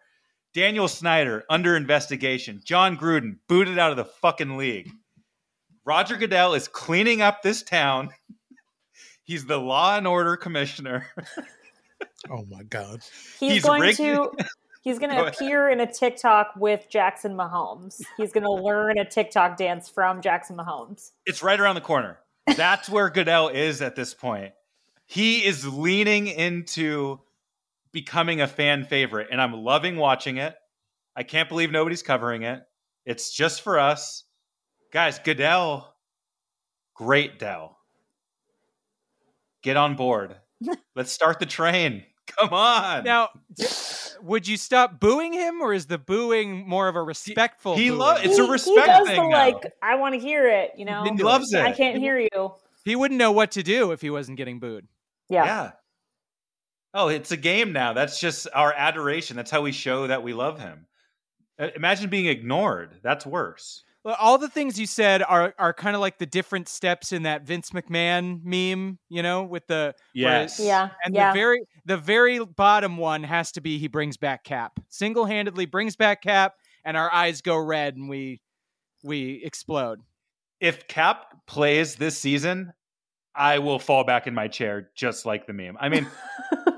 Daniel Snyder under investigation. Jon Gruden booted out of the fucking league. Roger Goodell is cleaning up this town. (laughs) He's the law and order commissioner. (laughs) Oh my god. He's, He's going rigged- to he's going (laughs) Go to ahead. appear in a TikTok with Jackson Mahomes. He's going to learn a TikTok dance from Jackson Mahomes. It's right around the corner. That's where Goodell is at this point. He is leaning into becoming a fan favorite, and I'm loving watching it. I can't believe nobody's covering it. It's just for us. Guys, Goodell, great Dell. Get on board. (laughs) Let's start the train. Come on. Now, would you stop booing him, or is the booing more of a respectful? he booing? lo- It's he, a he respect does thing the like I want to hear it, you know. he loves it. I can't hear you. He wouldn't know what to do if he wasn't getting booed. Yeah. Yeah. Oh, it's a game now. That's just our adoration. That's how we show that we love him. Uh, Imagine being ignored. That's worse. Well, all the things you said are are kind of like the different steps in that Vince McMahon meme, you know, with the where- Yes. Yeah. and yeah. the very the very bottom one has to be he brings back Cap. Single handedly brings back Cap, and our eyes go red and we we explode. If Cap plays this season, I will fall back in my chair just like the meme. I mean,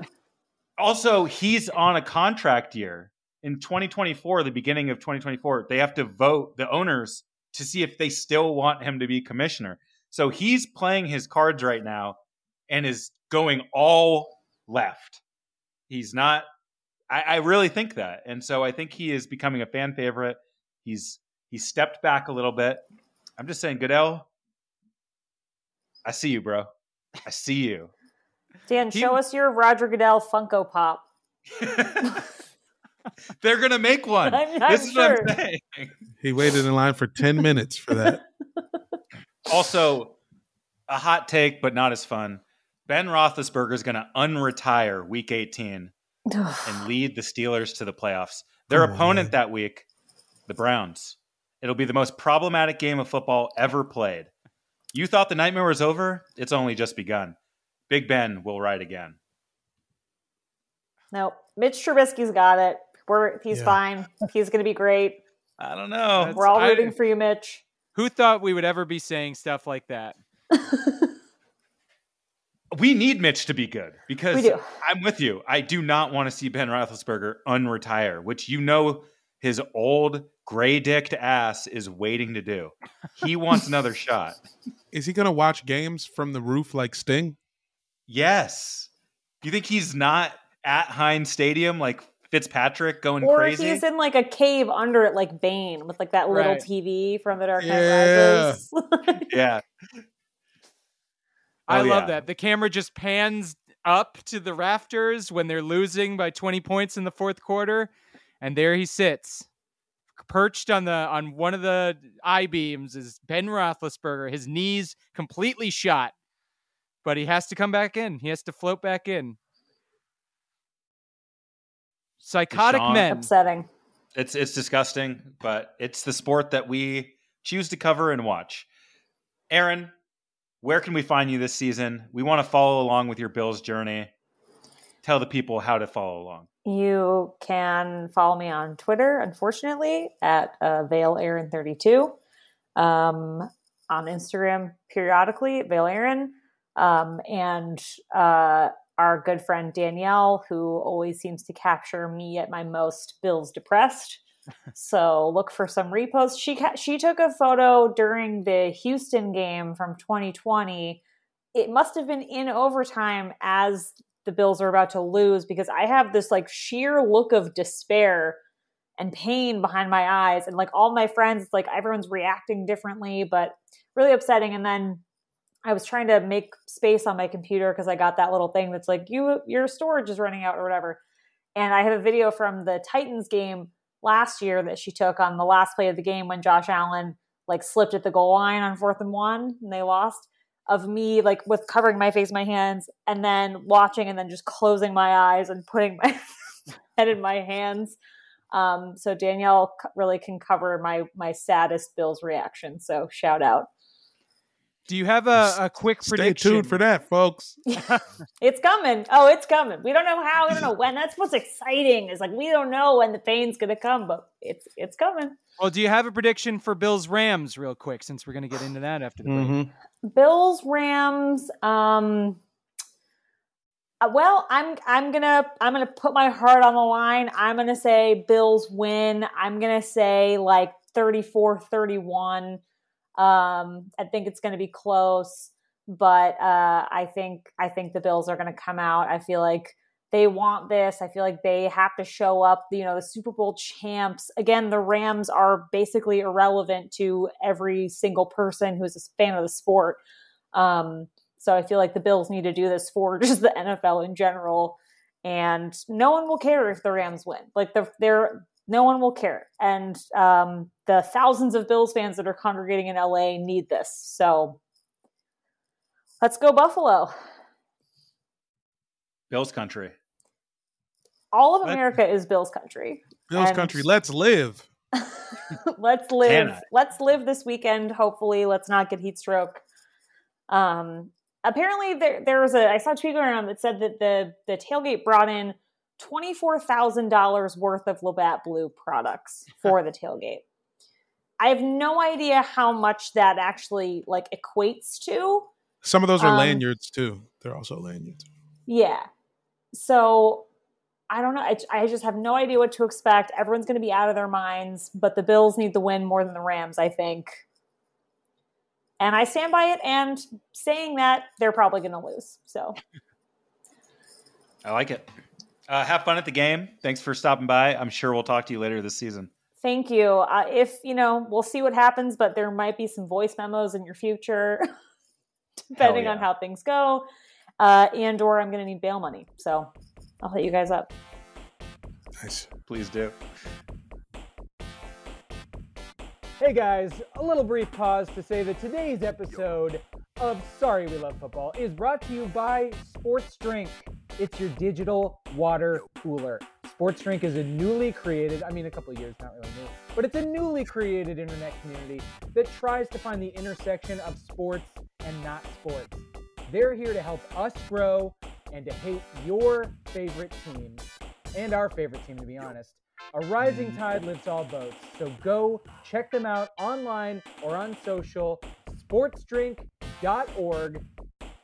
(laughs) also, he's on a contract year. In 2024, the beginning of 2024, they have to vote the owners to see if they still want him to be commissioner. So he's playing his cards right now and is going all left. He's not. I, I really think that, and so I think he is becoming a fan favorite. He's he's stepped back a little bit. I'm just saying, Goodell. I see you, bro. I see you. Dan, He- show us your Roger Goodell Funko Pop. (laughs) They're gonna make one. (laughs) I'm- I'm this is what. I'm saying. He waited in line for 10 minutes for that. (laughs) Also, a hot take, but not as fun. Ben Roethlisberger is gonna unretire Week 18 (sighs) and lead the Steelers to the playoffs. Their Come opponent man. that week, the Browns. It'll be the most problematic game of football ever played. You thought the nightmare was over? It's only just begun. Big Ben will ride again. Nope. Mitch Trubisky's got it. We're he's Yeah. fine. He's gonna be great. I don't know. That's- We're all I- rooting for you, Mitch. Who thought we would ever be saying stuff like that? (laughs) we need Mitch to be good because I'm with you. I do not want to see Ben Roethlisberger unretire, which you know his old gray dicked ass is waiting to do. He wants another (laughs) shot. Is he going to watch games from the roof like Sting? Yes. Do you think he's not at Heinz Stadium like Fitzpatrick going Or crazy? he's in like a cave under it, like Bane, with like that little Right. TV from The Dark Knight Yeah. Rises. (laughs) yeah. I Oh, love yeah. that. The camera just pans up to the rafters when they're losing by 20 points in the fourth quarter, and there he sits, perched on the on one of the I beams is Ben Roethlisberger. His knees completely shot, but he has to come back in. He has to float back in. Psychotic Deshaun- men. Upsetting. It's it's disgusting, but it's the sport that we choose to cover and watch. Erin, where can we find you this season? We want to follow along with your Bills journey. Tell the people how to follow along. You can follow me on Twitter, unfortunately, at uh, Vail Erin 32. Um, on Instagram, periodically, Vail Erin. Um, and uh, our good friend Danielle, who always seems to capture me at my most Bills depressed. (laughs) so look for some reposts. She ca- she took a photo during the Houston game from 2020. It must have been in overtime as the Bills are about to lose because I have this like sheer look of despair and pain behind my eyes. And like all my friends, it's like everyone's reacting differently, but really upsetting. And then I was trying to make space on my computer because I got that little thing that's like, you your storage is running out or whatever. And I have a video from the Titans game last year that she took on the last play of the game when Josh Allen like slipped at the goal line on fourth and one and they lost of me like with covering my face, my hands, and then watching and then just closing my eyes and putting my (laughs) head in my hands. Um, so Danielle really can cover my my saddest Bills reaction. So shout out. Do you have a, a quick Stay prediction? tuned for that, folks. (laughs) It's coming. Oh, it's coming. We don't know how. We don't know when. That's what's exciting. Is like we don't know when the pain's gonna come, but it's it's coming. Well, do you have a prediction for Bills Rams real quick since we're going to get into that after the break? Mm-hmm. Bills Rams. Um. uh, Well, I'm I'm gonna I'm gonna put my heart on the line. I'm gonna say Bills win. I'm gonna say like 34-31. Um, I think it's gonna be close, but uh, I think I think the Bills are gonna come out. I feel like they want this. I feel like they have to show up. You know, the Super Bowl champs. Again, the Rams are basically irrelevant to every single person who's a fan of the sport. Um, so I feel like the Bills need to do this for (laughs) just the NFL in general, and no one will care if the Rams win. Like the, they're no one will care, and um, the thousands of Bills fans that are congregating in LA need this. So let's go Buffalo. Bills country. All of Let- America is Bills country. Bills And- country, let's live. (laughs) let's live. Cannot. Let's live this weekend. Hopefully, let's not get heat stroke. Um, apparently, there there was a I saw a tweet going around that said that the the tailgate brought in twenty four thousand dollars worth of Labatt Blue products (laughs) for the tailgate. I have no idea how much that actually like equates to. Some of those are Um, lanyards too. They're also lanyards. Yeah. So I don't know. I, I just have no idea what to expect. Everyone's going to be out of their minds, but the Bills need the win more than the Rams, I think. And I stand by it. And saying that, they're probably going to lose. So (laughs) I like it. Uh, have fun at the game. Thanks for stopping by. I'm sure we'll talk to you later this season. thank you. Uh, if, you know, we'll see what happens, but there might be some voice memos in your future, (laughs) depending on how things go. Uh, and or I'm going to need bail money. So I'll hit you guys up. Nice. Please do. Hey guys, a little brief pause to say that today's episode of Sorry We Love Football is brought to you by Sports Drink. It's your digital water cooler. Sports Drink is a newly created, I mean, a couple of years, not really new, but it's a newly created internet community that tries to find the intersection of sports and not sports. They're here to help us grow and to hate your favorite team and our favorite team, to be honest. A rising mm-hmm. tide lifts all boats. So go check them out online or on social, sportsdrink.org,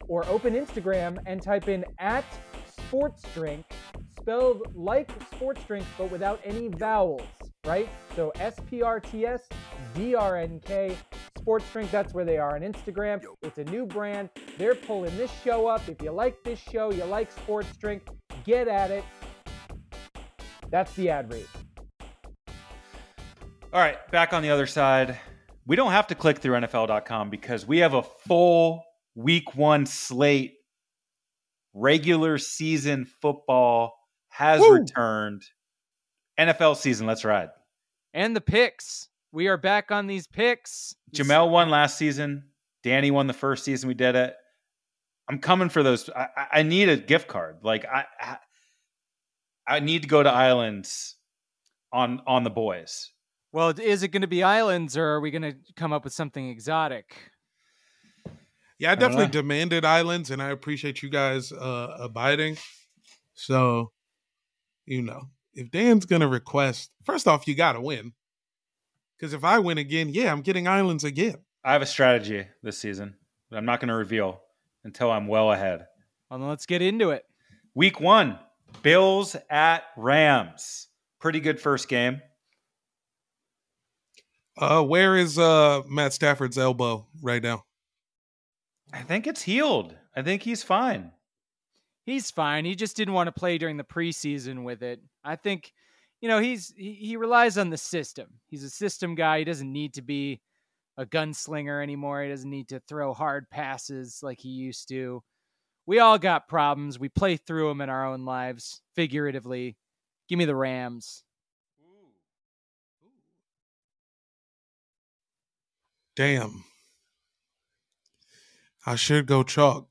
or open Instagram and type in at sportsdrink, spelled like sports drink but without any vowels, right? So S P R T S D R N K, Sports Drink, that's where they are on Instagram. It's a new brand. They're pulling this show up. If you like this show, you like Sports Drink, get at it. That's the ad read. All right, back on the other side. We don't have to click through NFL.com because we have a full week one slate. Regular season football has Woo! returned. NFL season, let's ride. And the picks. We are back on these picks. Jamel won last season. Danny won the first season we did it. I'm coming for those. I, I- need a gift card. Like I, I, I need to go to islands on on the boys. Well, is it going to be islands or are we going to come up with something exotic? Yeah, I definitely know. demanded islands, and I appreciate you guys uh, abiding. So, you know, if Dan's gonna request, first off, you gotta win. Because if I win again, yeah, I'm getting islands again. I have a strategy this season that I'm not going to reveal until I'm well ahead. Well, then let's get into it. Week one, Bills at Rams. Pretty good first game. Uh, where is uh Matt Stafford's elbow right now? I think it's healed. I think he's fine. He's fine. He just didn't want to play during the preseason with it. I think you know, he's he, he relies on the system. He's a system guy. He doesn't need to be a gunslinger anymore. He doesn't need to throw hard passes like he used to. We all got problems. We play through them in our own lives, figuratively. Give me the Rams. Damn. I should go chalk.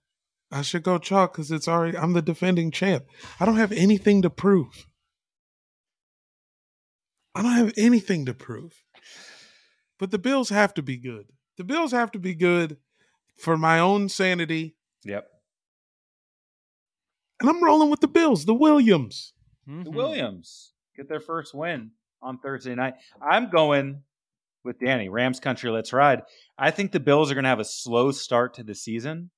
I should go chalk because it's already. I'm the defending champ. I don't have anything to prove. I don't have anything to prove. But the Bills have to be good. The Bills have to be good for my own sanity. Yep. And I'm rolling with the Bills, the Williams. The Mhm. Williams get their first win on Thursday night. I'm going with Danny. Rams country, let's ride. I think the Bills are going to have a slow start to the season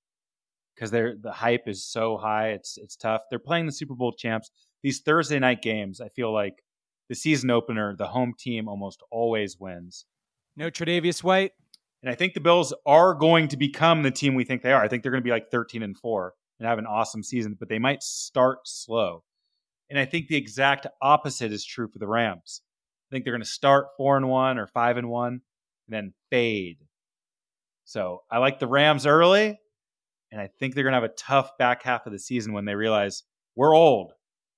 because they're the hype is so high. It's it's tough. They're playing the Super Bowl champs. These Thursday night games, I feel like the season opener, the home team almost always wins. No Tre'Davious White. And I think the Bills are going to become the team we think they are. I think they're going to be like 13 and 4 and have an awesome season, but they might start slow. And I think the exact opposite is true for the Rams. I think they're going to start 4 and 1 or 5 and 1 and then fade. So, I like the Rams early, and I think they're going to have a tough back half of the season when they realize we're old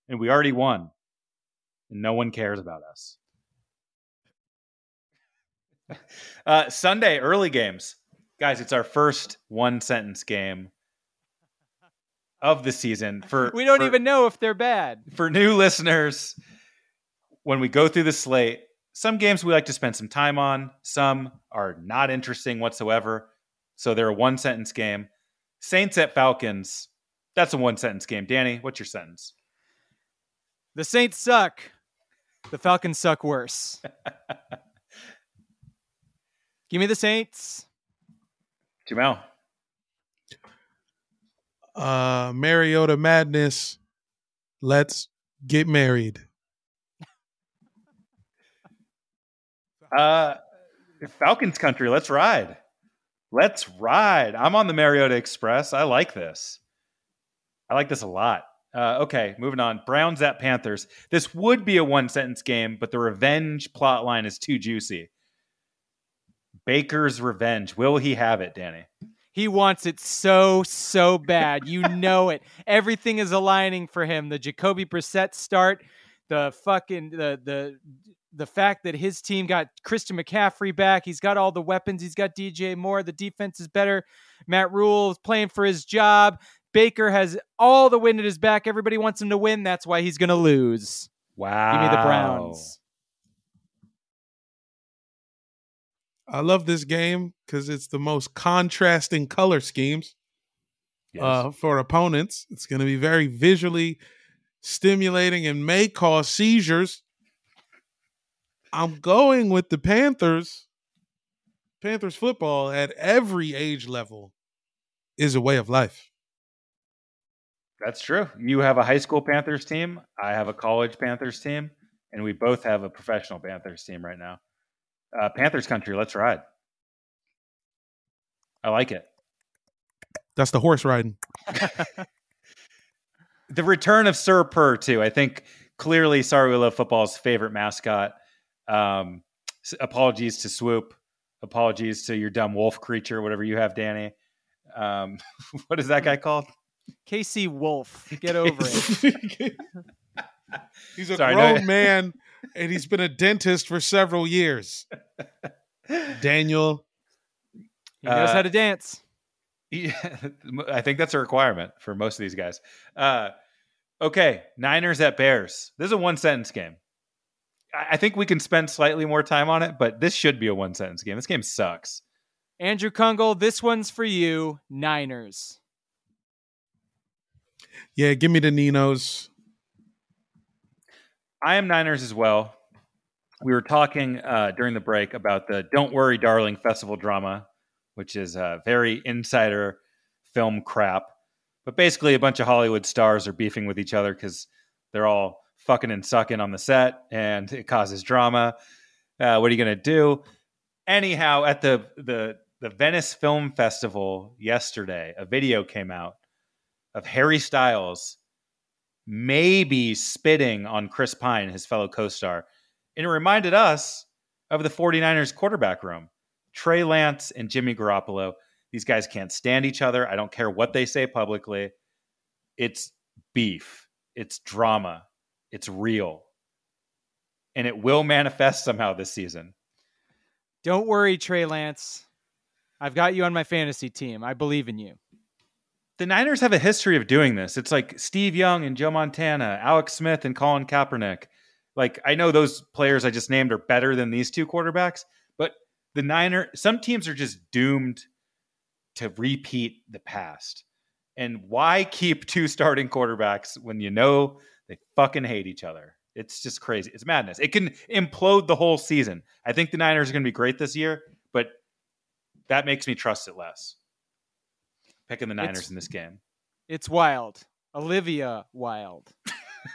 and we already won. And no one cares about us. (laughs) Uh, Sunday early games, guys. It's our first one sentence game of the season. For We don't for- even know if they're bad. for new listeners. When we go through the slate, some games we like to spend some time on. Some are not interesting whatsoever. So they're a one sentence game. Saints at Falcons. That's a one sentence game. Danny, what's your sentence? The Saints suck. The Falcons suck worse. (laughs) Give me the Saints. Jamel. Uh Mariota Madness. Let's get married. Uh, Falcons country. Let's ride. Let's ride. I'm on the Mariota Express. I like this. I like this a lot. Uh, okay, moving on. Browns at Panthers. This would be a one sentence game, but the revenge plot line is too juicy. Baker's revenge. Will he have it, Danny? He wants it so, so bad. You know it. Everything is aligning for him. The Jacoby Brissett start, the fucking the the the fact that his team got Christian McCaffrey back. He's got all the weapons. He's got DJ Moore. The defense is better. Matt Rhule is playing for his job. Baker has all the wind at his back. Everybody wants him to win. That's why he's going to lose. Wow. Give me the Browns. I love this game because it's the most contrasting color schemes Yes. uh, for opponents. It's going to be very visually stimulating and may cause seizures. I'm going with the Panthers. Panthers football at every age level is a way of life. That's true. You have a high school Panthers team. I have a college Panthers team, and we both have a professional Panthers team right now. Uh, Panthers country, let's ride. I like it. That's the horse riding. (laughs) The return of Sir Purr too. I think clearly, sorry we love football's favorite mascot. Um, apologies to Swoop. Apologies to your dumb wolf creature, whatever you have, Danny. Um, (laughs) what is that guy called? Casey Wolf, (laughs) get over it. (laughs) he's a Sorry, grown no- man and he's been a dentist for several years. Daniel, He knows Uh, how to dance. Yeah, I think that's a requirement for most of these guys. Uh, okay, Niners at Bears. This is a one sentence game. I I think we can spend slightly more time on it, but this should be a one sentence game. This game sucks. Andrew Kungle, this one's for you. Niners. yeah, give me the Ninos. I am Niners as well. We were talking uh, during the break about the Don't Worry, Darling festival drama, which is a very insider film crap. But basically, a bunch of Hollywood stars are beefing with each other because they're all fucking and sucking on the set, and it causes drama. Uh, what are you going to do? Anyhow, at the the the Venice Film Festival yesterday, a video came out of Harry Styles maybe spitting on Chris Pine, his fellow co star. And it reminded us of the 49ers quarterback room Trey Lance and Jimmy Garoppolo. These guys can't stand each other. I don't care what they say publicly. It's beef, it's drama, it's real. And it will manifest somehow this season. Don't worry, Trey Lance. I've got you on my fantasy team. I believe in you. The Niners have a history of doing this. It's like Steve Young and Joe Montana, Alex Smith and Colin Kaepernick. Like I know those players I just named are better than these two quarterbacks, but the Niner some teams are just doomed to repeat the past. And why keep two starting quarterbacks when you know they fucking hate each other? It's just crazy. It's madness. It can implode the whole season. I think the Niners are going to be great this year, but that makes me trust it less. Picking the Niners It's- in this game. It's wild. Olivia Wild.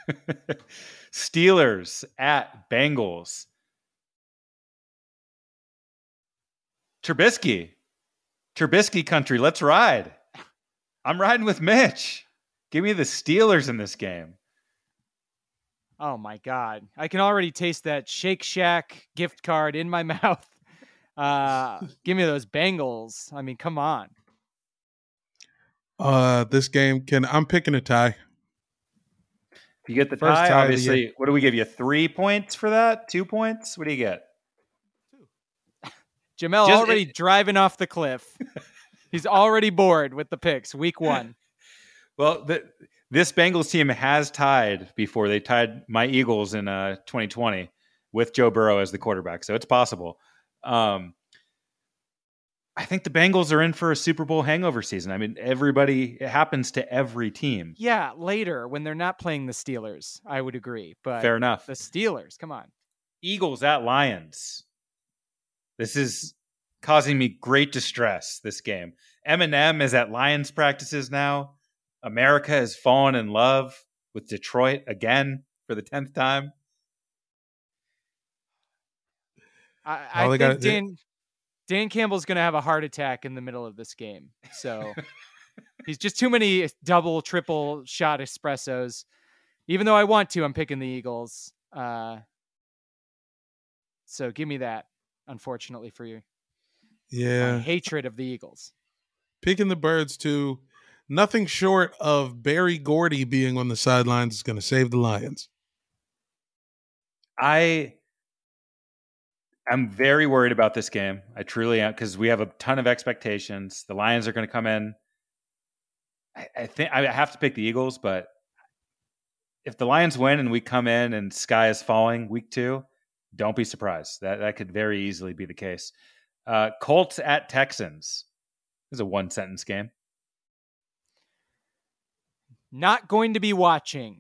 (laughs) Steelers at Bengals. Trubisky. Trubisky country. Let's ride. I'm riding with Mitch. Give me the Steelers in this game. Oh my god. I can already taste that Shake Shack gift card in my (laughs) mouth. Uh (laughs) give me those Bengals. I mean, come on. Uh, this game can I'm picking a tie. If you get the First tie, tie of the obviously, what do we give you? Three points for that? Two points? What do you get? (laughs) Jamel Just- already driving off the cliff. He's already bored with the picks. Week one. Well, the, this Bengals team has tied before. They tied my Eagles in uh, 2020 with Joe Burrow as the quarterback, so it's possible. Um, I think the Bengals are in for a Super Bowl hangover season. I mean, everybody, it happens to every team. Yeah, later when they're not playing the Steelers, I would agree. But Fair enough. the Steelers, come on. Eagles at Lions. This is causing me great distress. This game. Eminem is at Lions practices now. America has fallen in love with Detroit again for the tenth time. I, I think gotta- Dan Dan Campbell's going to have a heart attack in the middle of this game. So (laughs) he's just too many double, triple shot espressos. Even though I want to, I'm picking the Eagles. Uh, so give me that. Unfortunately for you, my Yeah, hatred of the Eagles. picking the birds too. Nothing short of Berry Gordy being on the sidelines is going to save the Lions. I am very worried about this game. I truly am because we have a ton of expectations. The Lions are going to come in. I, I think I have to pick the Eagles, but if the Lions win and we come in and sky is falling week two, don't be surprised. That that could very easily be the case. Uh, Colts at Texans. Is a one sentence game. Not going to be watching.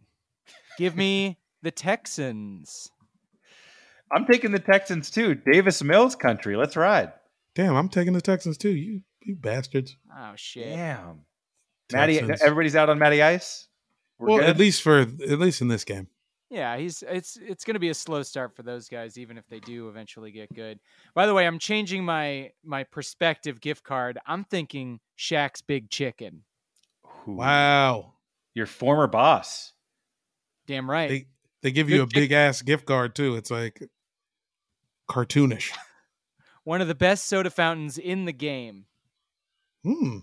Give me the Texans. I'm taking the Texans too. Davis Mills country. Let's ride. Damn, I'm taking the Texans too. You, you bastards. Oh shit. Damn. Matty, Texans. everybody's out on Matty Ice. We're well, good? at least for at least in this game. Yeah, he's it's it's going to be a slow start for those guys even if they do eventually get good. By the way, I'm changing my my perspective gift card. I'm thinking Shaq's Big Chicken. Wow, Your former boss. Damn right. they they give you a Good chick- big ass gift card too. It's like cartoonish. (laughs) One of the best soda fountains in the game. Hmm.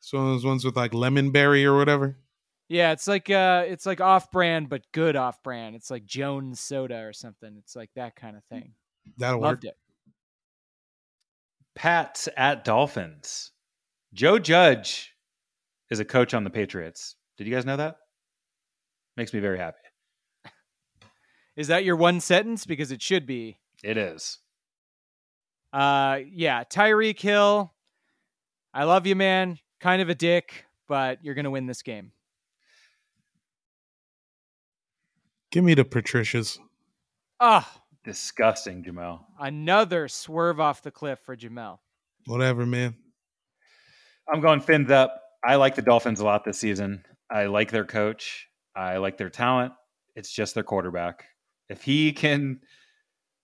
It's one of those ones with like lemon berry or whatever. Yeah, it's like uh it's like off-brand but good off-brand. It's like Jones soda or something. It's like that kind of thing. That'll work. It. Pats at Dolphins. Joe Judge is a coach on the Patriots. Did you guys know that? Makes me very happy. (laughs) Is that your one sentence because it should be. It is. Uh yeah, Tyreek Hill. I love you, man. Kind of a dick, but you're going to win this game. Give me the Patricias. Ah, Disgusting, Jamel. another swerve off the cliff for Jamel. Whatever, man. I'm going fins up. I like the Dolphins a lot this season. I like their coach. I like their talent. It's just their quarterback. If he can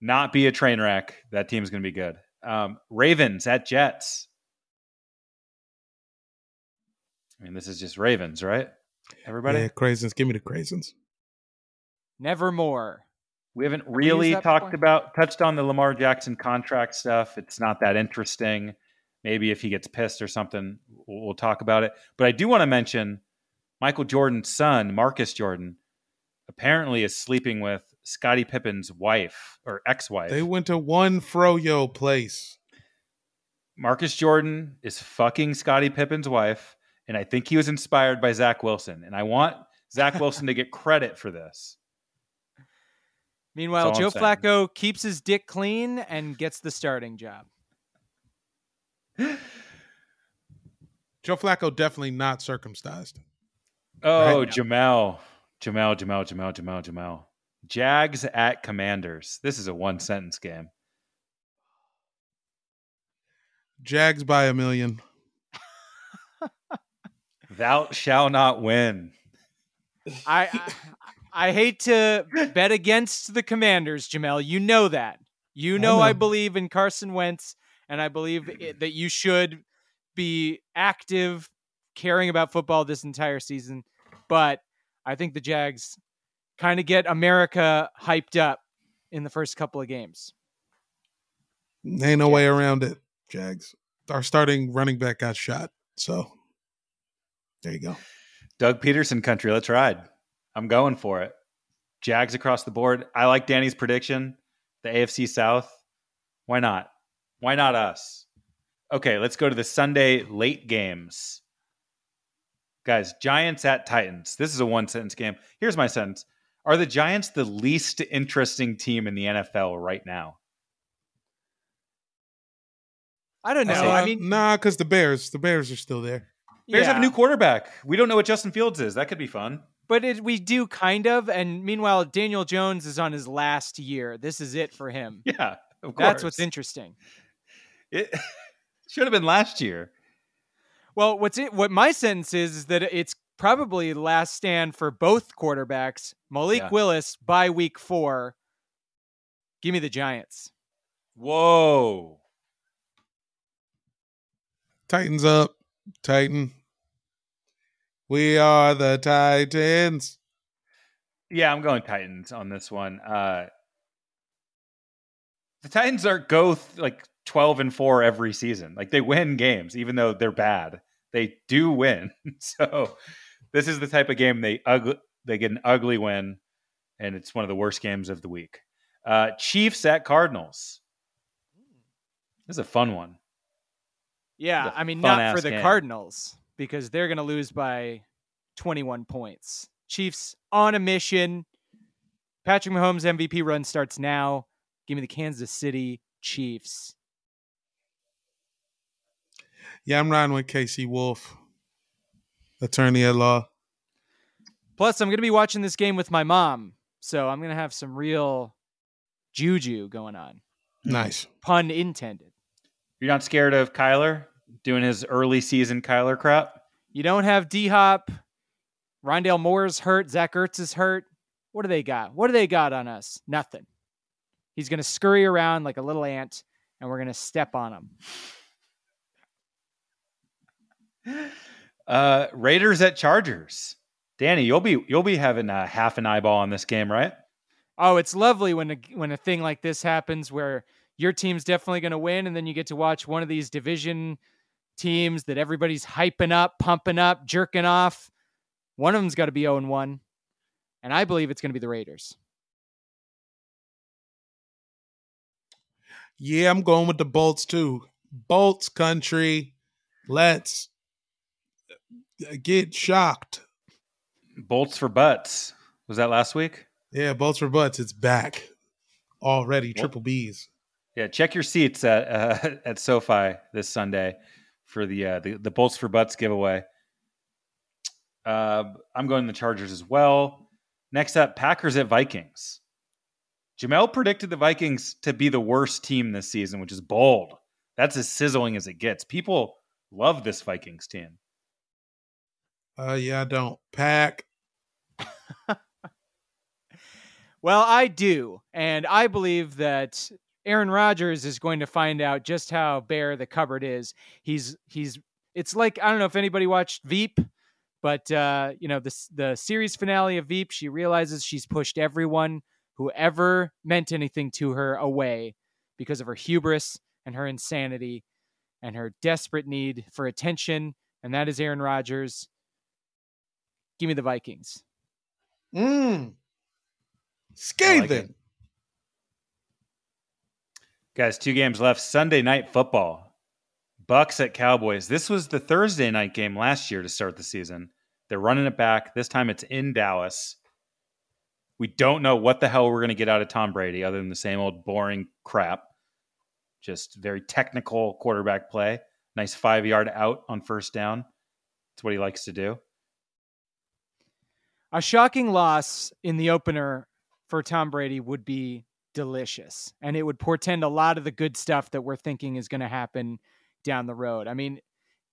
not be a train wreck, that team's going to be good. Um, Ravens at Jets. I mean, this is just Ravens, right? Everybody, Yeah, craisins. Give me the craisins. Nevermore. we haven't really that talked before? about touched on the Lamar Jackson contract stuff. It's not that interesting. Maybe if he gets pissed or something, we'll, we'll talk about it. But I do want to mention Michael Jordan's son, Marcus Jordan, apparently is sleeping with Scottie Pippen's wife or ex-wife. They went to one froyo place. Marcus Jordan is fucking Scottie Pippen's wife, and I think he was inspired by Zach Wilson. And I want Zach Wilson to get (laughs) credit for this. Meanwhile, Joe Flacco keeps his dick clean and gets the starting job. Joe Flacco definitely not circumcised. Oh, Right. Jamal. Jamal, Jamal, Jamal, Jamel, Jamel. Jags at Commanders. This is a one sentence game. Jags by a million. (laughs) Thou shall not win. I, I I hate to bet against the Commanders, Jamel. You know that. You I know I, believe in Carson Wentz, and I believe i- that you should be active, caring about football this entire season. But I think the Jags kind of get America hyped up in the first couple of games. Ain't no way around it. Jags. Our starting running back got shot. So there you go. Doug Pederson country. Let's ride. I'm going for it. Jags across the board. I like Danny's prediction. The AFC South. Why not? Why not us? Okay, let's go to the Sunday late games. Guys, Giants at Titans. This is a one sentence game. Here's my sentence Are the Giants the least interesting team in the NFL right now? I don't know. Uh, I mean, nah, because the Bears, the Bears are still there. Bears have a new quarterback. We don't know what Justin Fields is. That could be fun. But it, we do kind of. And meanwhile, Daniel Jones is on his last year. This is it for him. (laughs) Yeah, of course. That's what's interesting. It (laughs) should have been last year. Well, what's it? What my sentence is is that it's probably last stand for both quarterbacks. Malik Yeah. Willis by week four. Give me the Giants. Whoa. Titans up. Titan. We are the Titans. Yeah, I'm going Titans on this one. Uh, the Titans are go th- like 12 and 4 every season. Like they win games, even though they're bad. They do win. (laughs) so this is the type of game they ugly they get an ugly win, and it's one of the worst games of the week. Uh, Chiefs at Cardinals. This is a fun one. Yeah, I mean not for the game. Cardinals because they're going to lose by 21 points. Chiefs on a mission. Patrick Mahomes MVP run starts now. Give me the Kansas City Chiefs. Yeah, I'm riding with KC Wolf, attorney at law. Plus, I'm going to be watching this game with my mom, so I'm going to have some real juju going on. Nice. Pun intended. You're not scared of Kyler doing his early season Kyler crap? You don't have D Hop. Rondale Moore's hurt. Zach Ertz is hurt. What do they got? What do they got on us? Nothing. He's going to scurry around like a little ant, and we're going to step on him. Uh, Raiders at Chargers. Danny, you'll be you'll be having a half an eyeball on this game, right? Oh, it's lovely when a, when a thing like this happens where your team's definitely going to win, and then you get to watch one of these division teams that everybody's hyping up, pumping up, jerking off. One of them's got to be 0 1, and I believe it's going to be the Raiders. Yeah, I'm going with the Bolts too. Bolts country. Let's get shocked. Bolts for butts. Was that last week? Yeah, Bolts for Butts. It's back already. Triple B's. Yeah, check your seats at uh, (laughs) at SoFi this Sunday for the uh, the, the Bolts for Butts giveaway. Uh, I'm going the Chargers as well. Next up, Packers at Vikings. Jamel predicted the Vikings to be the worst team this season, which is bold. That's as sizzling as it gets. People love this Vikings team. Uh, yeah, I don't pack. (laughs) Well, I do. And I believe that Aaron Rodgers is going to find out just how bare the cupboard is. He's he's it's like I don't know if anybody watched Veep, But uh, you know, the the series finale of Veep, she realizes she's pushed everyone who ever meant anything to her away because of her hubris and her insanity and her desperate need for attention, and that is Aaron Rodgers. Give me the Vikings. Mm. I Scathing. like. Guys, two games left. Sunday night football. Bucks at Cowboys. This was the Thursday night game last year to start the season. They're running it back. This time it's in Dallas. We don't know what the hell we're going to get out of Tom Brady other than the same old boring crap. Just very technical quarterback play. Nice five yard out on first down. That's what he likes to do. A shocking loss in the opener for Tom Brady would be delicious, and it would portend a lot of the good stuff that we're thinking is going to happen down the road. I mean,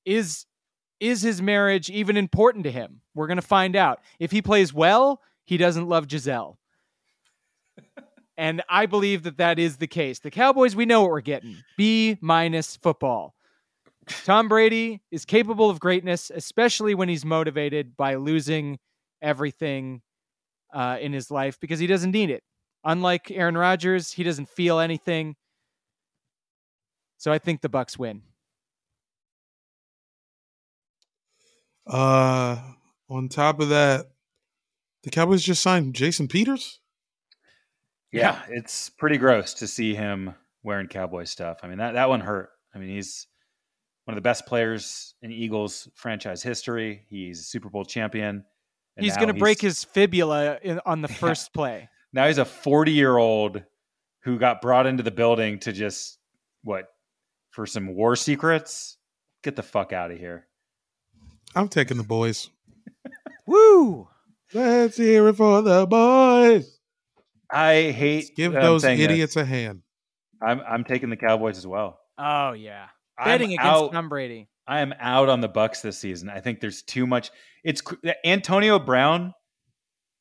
is is his marriage even important to him? We're going to find out. If he plays well, he doesn't love Gisele. (laughs) and I believe that that is the case. The Cowboys, we know what we're getting. B minus football. Tom Brady is capable of greatness, especially when he's motivated by losing everything uh, in his life because he doesn't need it. Unlike Aaron Rodgers, he doesn't feel anything. So I think the Bucks win. Uh, on top of that, the Cowboys just signed Jason Peters. Yeah, it's pretty gross to see him wearing cowboy stuff. I mean, that, that one hurt. I mean, he's one of the best players in Eagles franchise history. He's a Super Bowl champion. And he's going to break his fibula in, on the (laughs) first play. Now he's a 40 year old who got brought into the building to just, what, for some war secrets? Get the fuck out of here. I'm taking the boys. (laughs) Woo! Let's hear it for the boys. I hate Give that I'm those saying this. idiots a hand. I'm, I'm taking the Cowboys as well. Oh yeah, I'm betting against out- Tom Brady. I am out on the Bucks this season. I think there's too much. It's Antonio Brown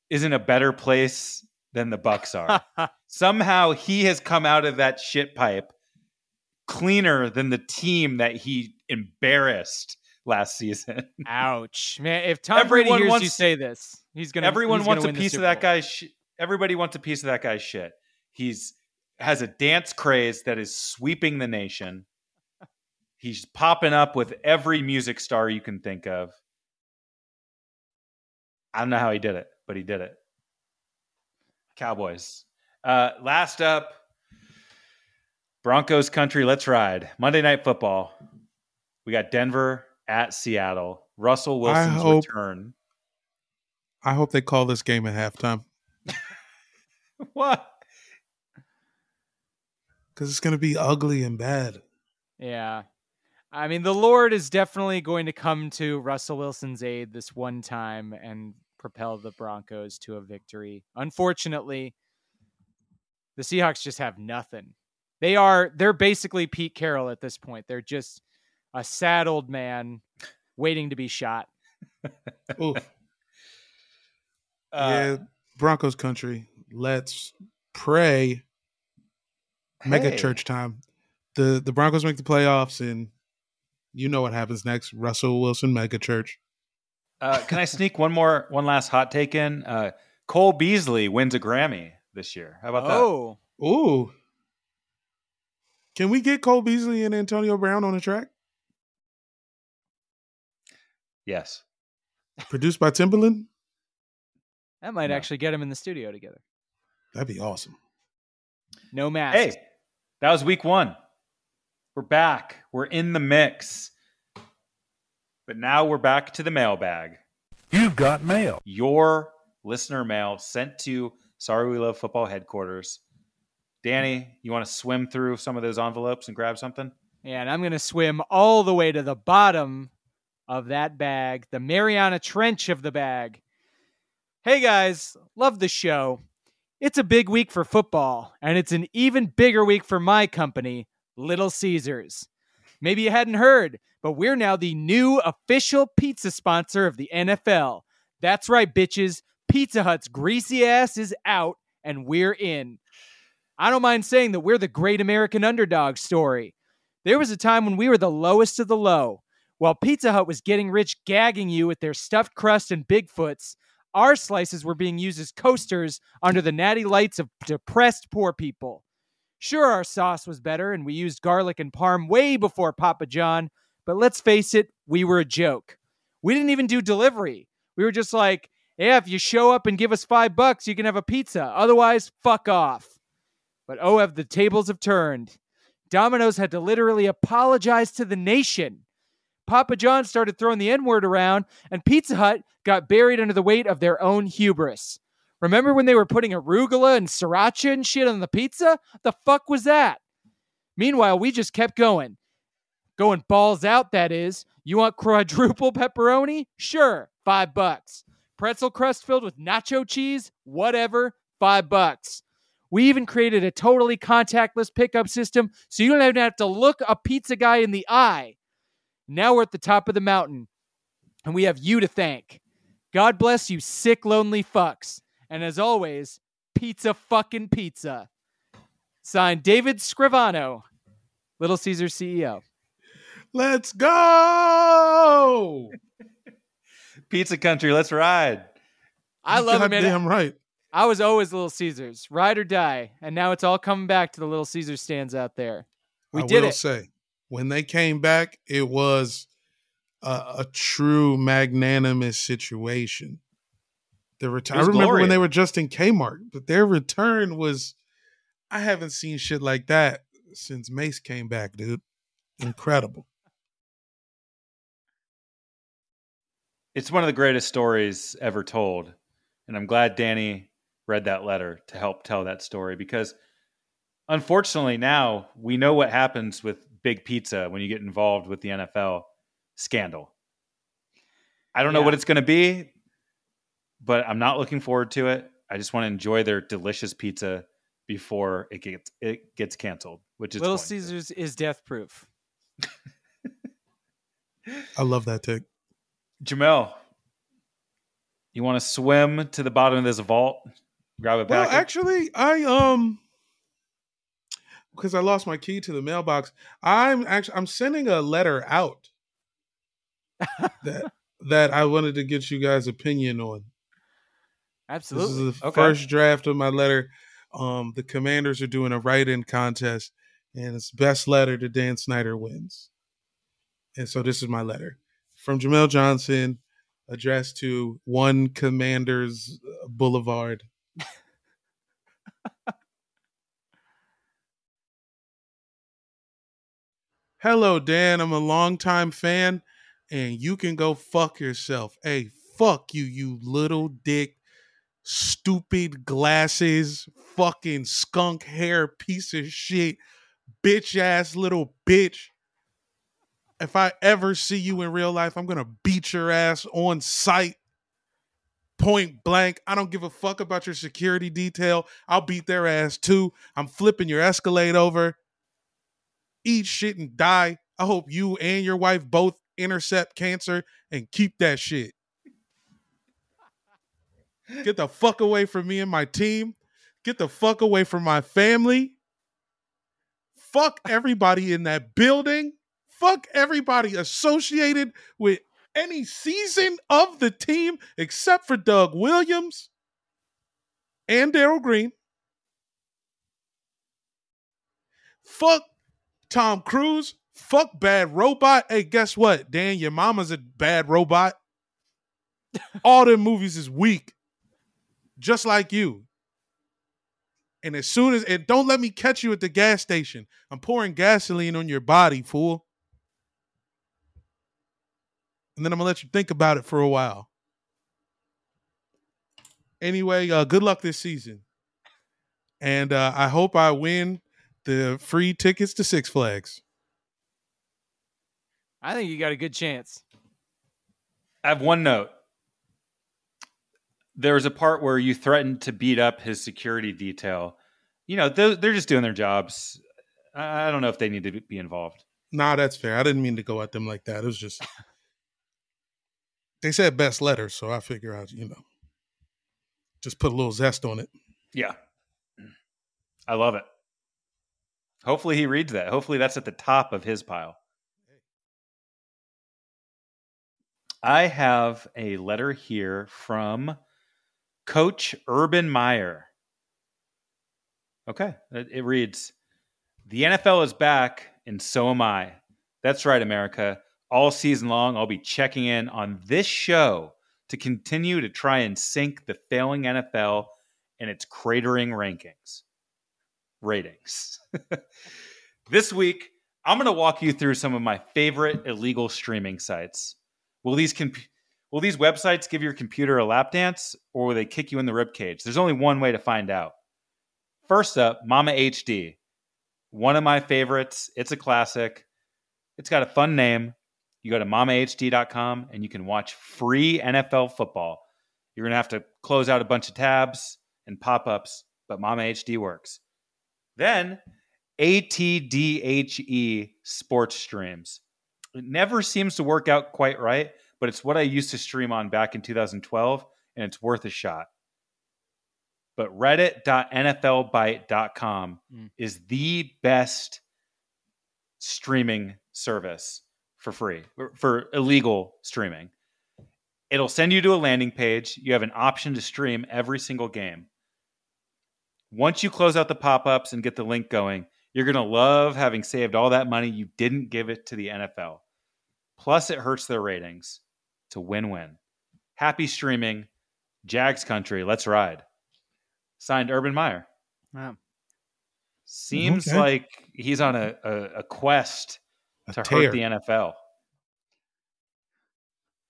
is in a better place than the Bucks are. (laughs) Somehow he has come out of that shit pipe cleaner than the team that he embarrassed last season. Ouch, man! If Tom Everyone Brady hears you say this, he's gonna. Everyone he's gonna wants a piece of that guy's. Sh- everybody wants a piece of that guy's shit. He's has a dance craze that is sweeping the nation. He's popping up with every music star you can think of. I don't know how he did it, but he did it. Cowboys. Uh, last up, Broncos country. Let's ride. Monday Night Football. We got Denver at Seattle. Russell Wilson's hope- return. I hope they call this game at halftime (laughs) What? because it's going to be ugly and bad. Yeah. I mean, the Lord is definitely going to come to Russell Wilson's aid this one time and propel the Broncos to a victory. Unfortunately, the Seahawks just have nothing. They are they're basically Pete Carroll at this point. They're just a sad old man waiting to be shot. (laughs) Oof. Uh, yeah, Broncos country. Let's pray. Mega church time. The the Broncos make the playoffs, and you know what happens next. Russell Wilson mega church. Uh, can I (laughs) sneak one more, one last hot take in? Uh, Cole Beasley wins a Grammy this year. How about that? Oh, Ooh. Can we get Cole Beasley and Antonio Brown on a track? Yes. Produced by Timbaland? that might No. actually get them in the studio together. That'd be awesome. No masks. Hey, that was week one. We're back. We're in the mix. But now we're back to the mailbag. You've got mail. Your listener mail sent to Sorry We Love Football headquarters. Danny, you want to swim through some of those envelopes and grab something? Yeah, and I'm going to swim all the way to the bottom of that bag, the Mariana Trench of the bag. Hey guys, love the show. It's a big week for football, and it's an even bigger week for my company, Little Caesars. Maybe you hadn't heard, but we're now the new official pizza sponsor of the NFL. That's right, bitches. Pizza Hut's greasy ass is out, and we're in. I don't mind saying that we're the great American underdog story. There was a time when we were the lowest of the low. While Pizza Hut was getting rich gagging you with their stuffed crust and Bigfoots, our slices were being used as coasters under the natty lights of depressed poor people. Sure, our sauce was better and we used garlic and parm way before Papa John, but let's face it, we were a joke. We didn't even do delivery. We were just like, yeah, if you show up and give us five bucks, you can have a pizza. Otherwise, fuck off. But oh, have the tables have turned. Domino's had to literally apologize to the nation. Papa John started throwing the N word around, and Pizza Hut got buried under the weight of their own hubris. Remember when they were putting arugula and sriracha and shit on the pizza? The fuck was that? Meanwhile, we just kept going. Going balls out, that is. You want quadruple (laughs) pepperoni? Sure, five bucks. Pretzel crust filled with nacho cheese? Whatever, five bucks. We even created a totally contactless pickup system so you don't even have to look a pizza guy in the eye. Now we're at the top of the mountain, and we have you to thank. God bless you, sick, lonely fucks. And as always, pizza fucking pizza. Signed David Scrivano, Little Caesar CEO. Let's go. (laughs) Pizza country, let's ride. I love it, man. Damn right. I was always Little Caesars, ride or die, and now it's all coming back to the Little Caesar stands out there. We I did will it. say, when they came back, it was a, a true magnanimous situation. The return. I was remember when they were just in Kmart, but their return was. I haven't seen shit like that since Mase came back, dude. Incredible. It's one of the greatest stories ever told. And I'm glad Danny read that letter to help tell that story because unfortunately now we know what happens with big pizza when you get involved with the NFL scandal. I don't know what it's going to be, but I'm not looking forward to it. I just want to enjoy their delicious pizza before it gets it gets canceled, which is Little going to. Caesars is death proof. I love that take. Jamel, you want to swim to the bottom of this vault, grab a Well, packet? actually, I um because I lost my key to the mailbox. I'm actually I'm sending a letter out (laughs) that that I wanted to get you guys' opinion on. Absolutely. This is the Okay. first draft of my letter. Um, the Commanders are doing a write-in contest, and it's best letter to Dan Snyder wins. And so this is my letter from Jamel Johnson, addressed to One Commanders Boulevard. (laughs) Hello, Dan. I'm a longtime fan, and you can go fuck yourself. Hey, fuck you, you little dick, stupid glasses, fucking skunk hair piece of shit, bitch ass little bitch. If I ever see you in real life, I'm gonna beat your ass on sight. Point blank. I don't give a fuck about your security detail. I'll beat their ass too. I'm flipping your Escalade over eat shit and die. I hope you and your wife both intercept cancer and keep that shit. Get the fuck away from me and my team. Get the fuck away from my family. Fuck everybody in that building. Fuck everybody associated with any season of the team except for Doug Williams and Darrell Green. Fuck Tom Cruise. Fuck bad robot. Hey, guess what? Dan, your mama's a bad robot. All them movies is weak. Just like you. And as soon as and don't let me catch you at the gas station. I'm pouring gasoline on your body, fool. And then I'm gonna let you think about it for a while. Anyway, uh, good luck this season. And uh, I hope I win the free tickets to Six Flags. I think you got a good chance. I have one note. There was a part where you threatened to beat up his security detail. You know, they're, they're just doing their jobs. I I don't know if they need to be involved. Nah, that's fair. I didn't mean to go at them like that. It was just (laughs) they said best letter, so I figure out, you know, just put a little zest on it. Yeah. I love it. Hopefully he reads that. Hopefully that's at the top of his pile. I have a letter here from Coach Urban Meyer. Okay, it, reads The NFL is back, and so am I. That's right, America. All season long, I'll be checking in on this show to continue to try and sink the failing NFL and its cratering rankings. Ratings. (laughs) this week, I'm going to walk you through some of my favorite illegal streaming sites. Will these comp- will these websites give your computer a lap dance or will they kick you in the ribcage? There's only one way to find out. First up, Mama HD. One of my favorites. It's a classic. It's got a fun name. You go to mamahd.com and you can watch free NFL football. You're going to have to close out a bunch of tabs and pop ups, but Mama HD works. Then ATDHE sports streams. It never seems to work out quite right, but it's what I used to stream on back in 2012, and it's worth a shot. But reddit.nflbyte.com Mm. is the best streaming service for free, for illegal streaming. It'll send you to a landing page. You have an option to stream every single game. Once you close out the pop ups and get the link going, you're going to love having saved all that money you didn't give it to the NFL. Plus, it hurts their ratings. It's a win win. Happy streaming. Jags country. Let's ride. Signed Urban Meyer. Wow. Seems Okay. like he's on a, a, a quest A to tear. hurt the NFL.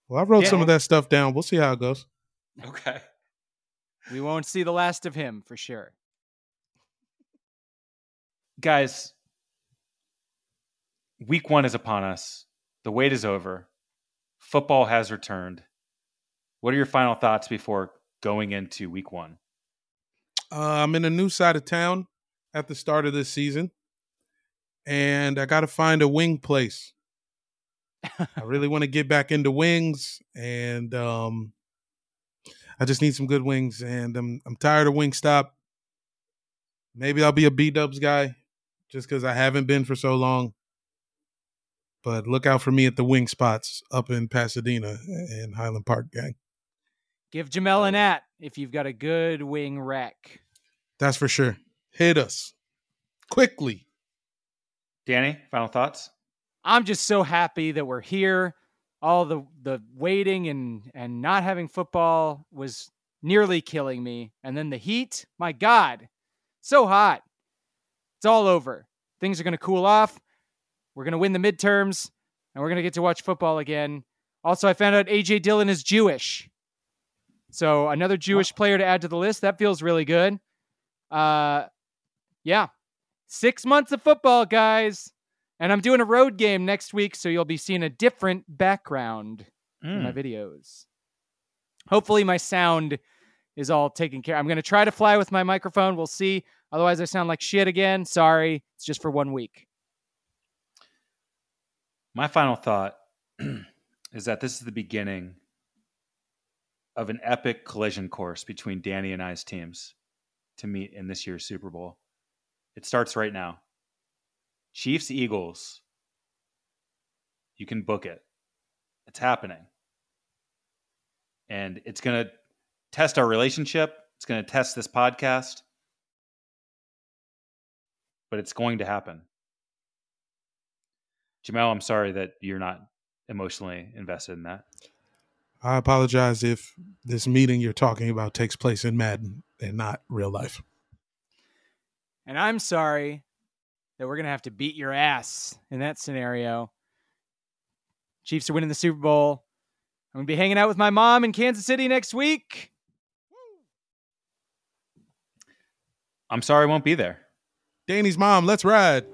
Well, I wrote Yeah. some of that stuff down. We'll see how it goes. Okay. We won't see the last of him for sure. Guys, week one is upon us. The wait is over. Football has returned. What are your final thoughts before going into week one? Uh, I'm in a new side of town at the start of this season, and I got to find a wing place. I (laughs) really want to get back into wings, and um, I just need some good wings. And I'm I'm tired of Wingstop. Maybe I'll be a B Dubs guy, just because I haven't been for so long. But look out for me at the wing spots up in Pasadena and Highland Park, gang. Give Jamel an at if you've got a good wing wreck. That's for sure. Hit us quickly. Danny, final thoughts? I'm just so happy that we're here. All the the waiting and and not having football was nearly killing me. And then the heat, my God, so hot. It's all over. Things are going to cool off. We're going to win the midterms, and we're going to get to watch football again. Also, I found out AJ Dillon is Jewish. So another Jewish player to add to the list. That feels really good. Uh, yeah, six months of football, guys. And I'm doing a road game next week, so you'll be seeing a different background in my Mm. videos. Hopefully, my sound is all taken care. I'm going to try to fly with my microphone. We'll see. Otherwise, I sound like shit again. Sorry. It's just for one week. My final thought (clears throat) is that this is the beginning of an epic collision course between Danny and I's teams to meet in this year's Super Bowl. It starts right now. Chiefs Eagles. You can book it. It's happening. And it's going to test our relationship. It's going to test this podcast. But it's going to happen. Jamel, I'm sorry that you're not emotionally invested in that. I apologize if this meeting you're talking about takes place in Madden and not real life. And I'm sorry that we're going to have to beat your ass in that scenario. Chiefs are winning the Super Bowl. I'm going to be hanging out with my mom in Kansas City next week. I'm sorry I won't be there. Danny's mom, let's ride.